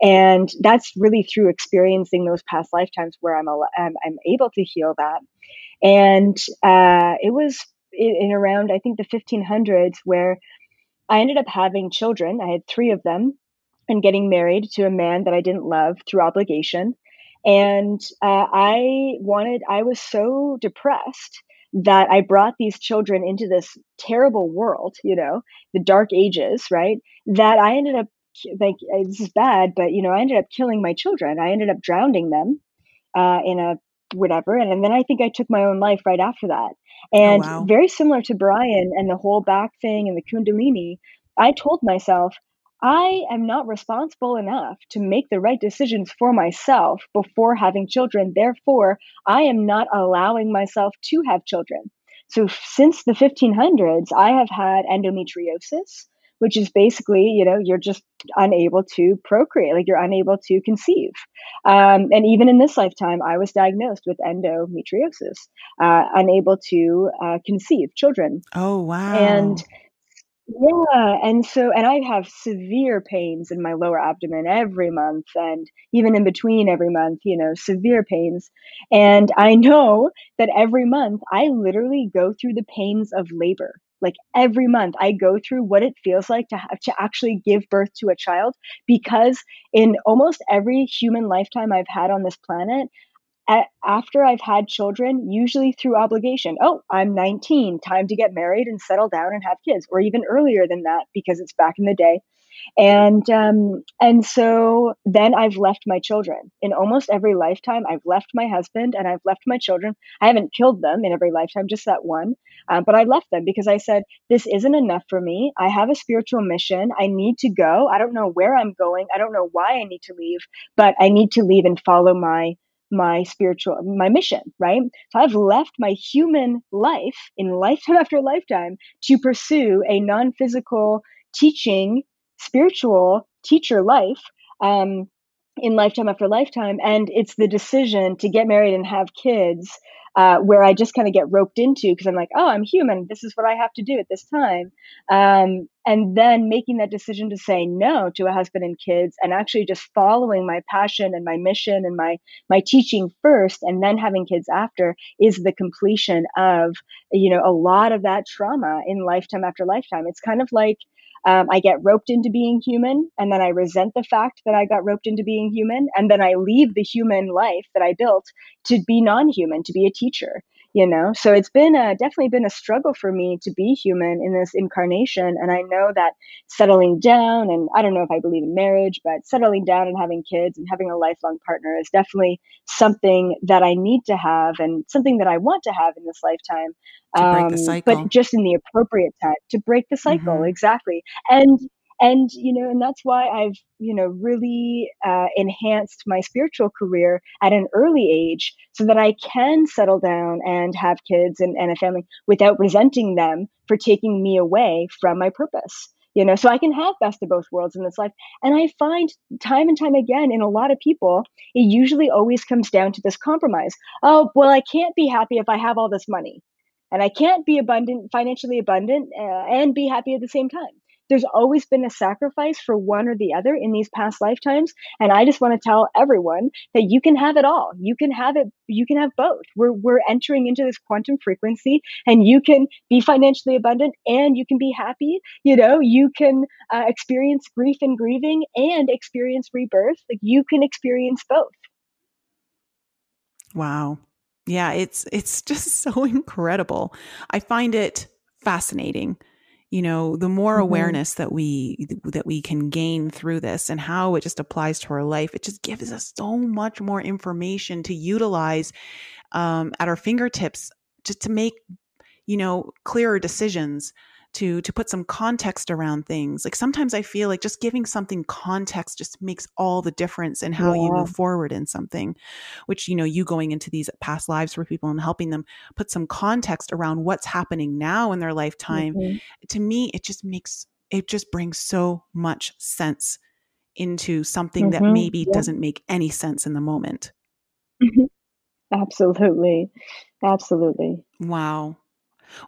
And that's really through experiencing those past lifetimes where I'm, I'm, I'm able to heal that. And uh, it was in, in around, I think, the 1500s where I ended up having children. I had three of them and getting married to a man that I didn't love through obligation. And uh, I wanted, I was so depressed that I brought these children into this terrible world, you know, the dark ages, right? That I ended up like uh, this is bad, but you know, I ended up killing my children. I ended up drowning them uh, in a whatever, and, and then I think I took my own life right after that. Oh, and oh, wow. very similar to Brian and the whole back thing and the Kundalini, I told myself I am not responsible enough to make the right decisions for myself before having children. Therefore, I am not allowing myself to have children. So, since the 1500s, I have had endometriosis, which is basically, you know, you're just unable to procreate, like you're unable to conceive. Um, and even in this lifetime, I was diagnosed with endometriosis, uh, unable to uh, conceive children. Oh, wow. And yeah, and so and I have severe pains in my lower abdomen every month and even in between every month, you know, severe pains. And I know that every month I literally go through the pains of labor. Like every month I go through what it feels like to have to actually give birth to a child because in almost every human lifetime I've had on this planet, after I've had children, usually through obligation. Oh, I'm 19, time to get married and settle down and have kids, or even earlier than that because it's back in the day. And um, and so then I've left my children in almost every lifetime. I've left my husband and I've left my children. I haven't killed them in every lifetime, just that one. Um, but I left them because I said this isn't enough for me. I have a spiritual mission. I need to go. I don't know where I'm going. I don't know why I need to leave, but I need to leave and follow my my spiritual my mission right? So i've left my human life in lifetime [laughs] after lifetime to pursue a non-physical teaching spiritual teacher life um, in lifetime after lifetime. And it's the decision to get married and have kids uh, where I just kind of get roped into because I'm like, oh, I'm human. This is what I have to do at this time. Um, and then making that decision to say no to a husband and kids and actually just following my passion and my mission and my my teaching first and then having kids after is the completion of you know a lot of that trauma in lifetime after lifetime it's kind of like um, I get roped into being human, and then I resent the fact that I got roped into being human, and then I leave the human life that I built to be non-human, to be a teacher you know? So it's been a, definitely been a struggle for me to be human in this incarnation and i know that settling down and i don't know if i believe in marriage but settling down and having kids and having a lifelong partner is definitely something that i need to have and something that i want to have in this lifetime um, but just in the appropriate time to break the cycle mm-hmm. exactly. And and you know and that's why i've you know really uh, enhanced my spiritual career at an early age so that i can settle down and have kids and, and a family without resenting them for taking me away from my purpose you know? So i can have best of both worlds in this life. And i find time and time again in a lot of people it usually always comes down to this compromise. Oh well i can't be happy if i have all this money. And i can't be abundant financially abundant uh, and be happy at the same time there's always been a sacrifice for one or the other in these past lifetimes. And I just want to tell everyone that you can have it all. You can have it, you can have both. We're, we're entering into this quantum frequency and you can be financially abundant and you can be happy. You know, you can uh, experience grief and grieving and experience rebirth. Like you can experience both. Wow. Yeah, it's it's just [laughs] so incredible. I find it fascinating you know the more mm-hmm. awareness that we that we can gain through this and how it just applies to our life it just gives us so much more information to utilize um, at our fingertips just to make you know clearer decisions to to put some context around things like sometimes i feel like just giving something context just makes all the difference in how yeah. you move forward in something which you know you going into these past lives for people and helping them put some context around what's happening now in their lifetime mm-hmm. to me it just makes it just brings so much sense into something mm-hmm. that maybe yeah. doesn't make any sense in the moment mm-hmm. absolutely absolutely wow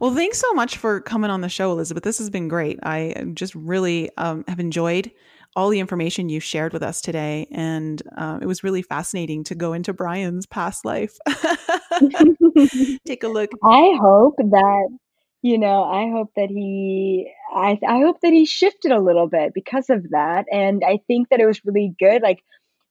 well, thanks so much for coming on the show, Elizabeth. This has been great. I just really um, have enjoyed all the information you shared with us today. And um, it was really fascinating to go into Brian's past life. [laughs] Take a look. I hope that, you know, I hope that he, I, I hope that he shifted a little bit because of that. And I think that it was really good. Like,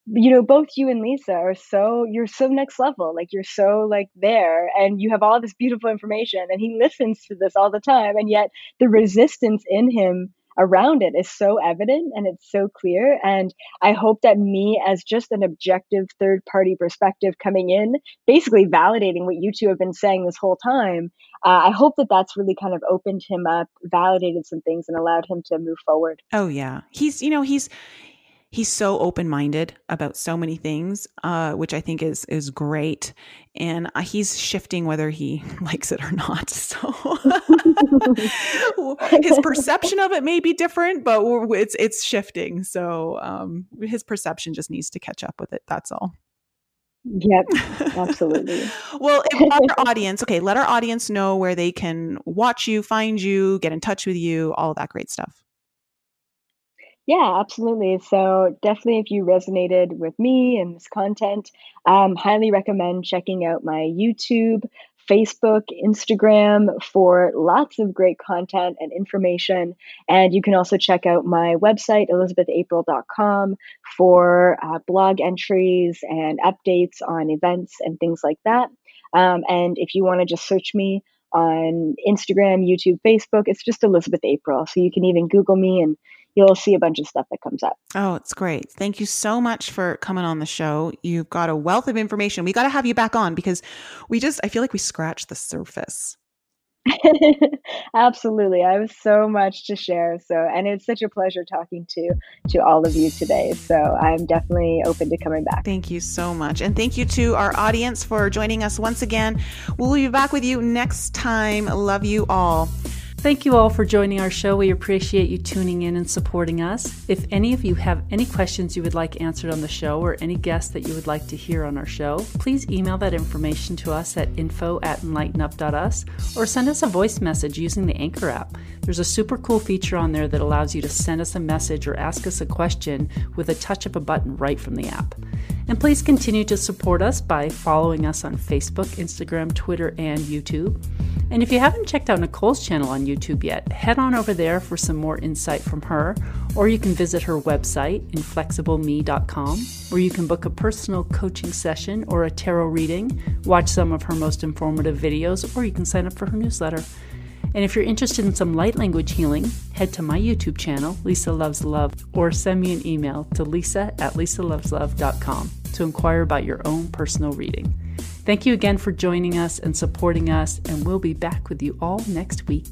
you know both you and lisa are so you're so next level like you're so like there and you have all this beautiful information and he listens to this all the time and yet the resistance in him around it is so evident and it's so clear and i hope that me as just an objective third party perspective coming in basically validating what you two have been saying this whole time uh, i hope that that's really kind of opened him up validated some things and allowed him to move forward. Oh yeah. He's you know he's he's so open minded about so many things, uh, which I think is is great. And uh, he's shifting whether he [laughs] likes it or not. [laughs] So [laughs] his perception of it may be different, but it's it's shifting. So um, his perception just needs to catch up with it. That's all. Yep, absolutely. well, if we have our audience, okay, let our audience know where they can watch you, find you, get in touch with you, all that great stuff. Yeah, absolutely. So definitely, if you resonated with me and this content, um, highly recommend checking out my YouTube, Facebook, Instagram for lots of great content and information. And you can also check out my website, elizabethapril.com, for uh, blog entries and updates on events and things like that. Um, and if you want to just search me on Instagram, YouTube, Facebook, it's just Elizabeth April. So you can even Google me and you'll see a bunch of stuff that comes up. Oh, it's great. Thank you so much for coming on the show. You've got a wealth of information. We got to have you back on because we just, I feel like we scratched the surface. [laughs] Absolutely. I have so much to share. So, and it's such a pleasure talking to to all of you today. So, I'm definitely open to coming back. Thank you so much. And thank you to our audience for joining us once again. We'll be back with you next time. Love you all. Thank you all for joining our show. We appreciate you tuning in and supporting us. If any of you have any questions you would like answered on the show or any guests that you would like to hear on our show, please email that information to us at info at enlightenup.us or send us a voice message using the Anchor app. There's a super cool feature on there that allows you to send us a message or ask us a question with a touch of a button right from the app. And please continue to support us by following us on Facebook, Instagram, Twitter, and YouTube. And if you haven't checked out Nicole's channel on YouTube yet, head on over there for some more insight from her, or you can visit her website, inflexibleme.com, where you can book a personal coaching session or a tarot reading, watch some of her most informative videos, or you can sign up for her newsletter. And if you're interested in some light language healing, head to my YouTube channel, Lisa Loves Love, or send me an email to lisa at lisaloveslove.com to inquire about your own personal reading. Thank you again for joining us and supporting us, and we'll be back with you all next week.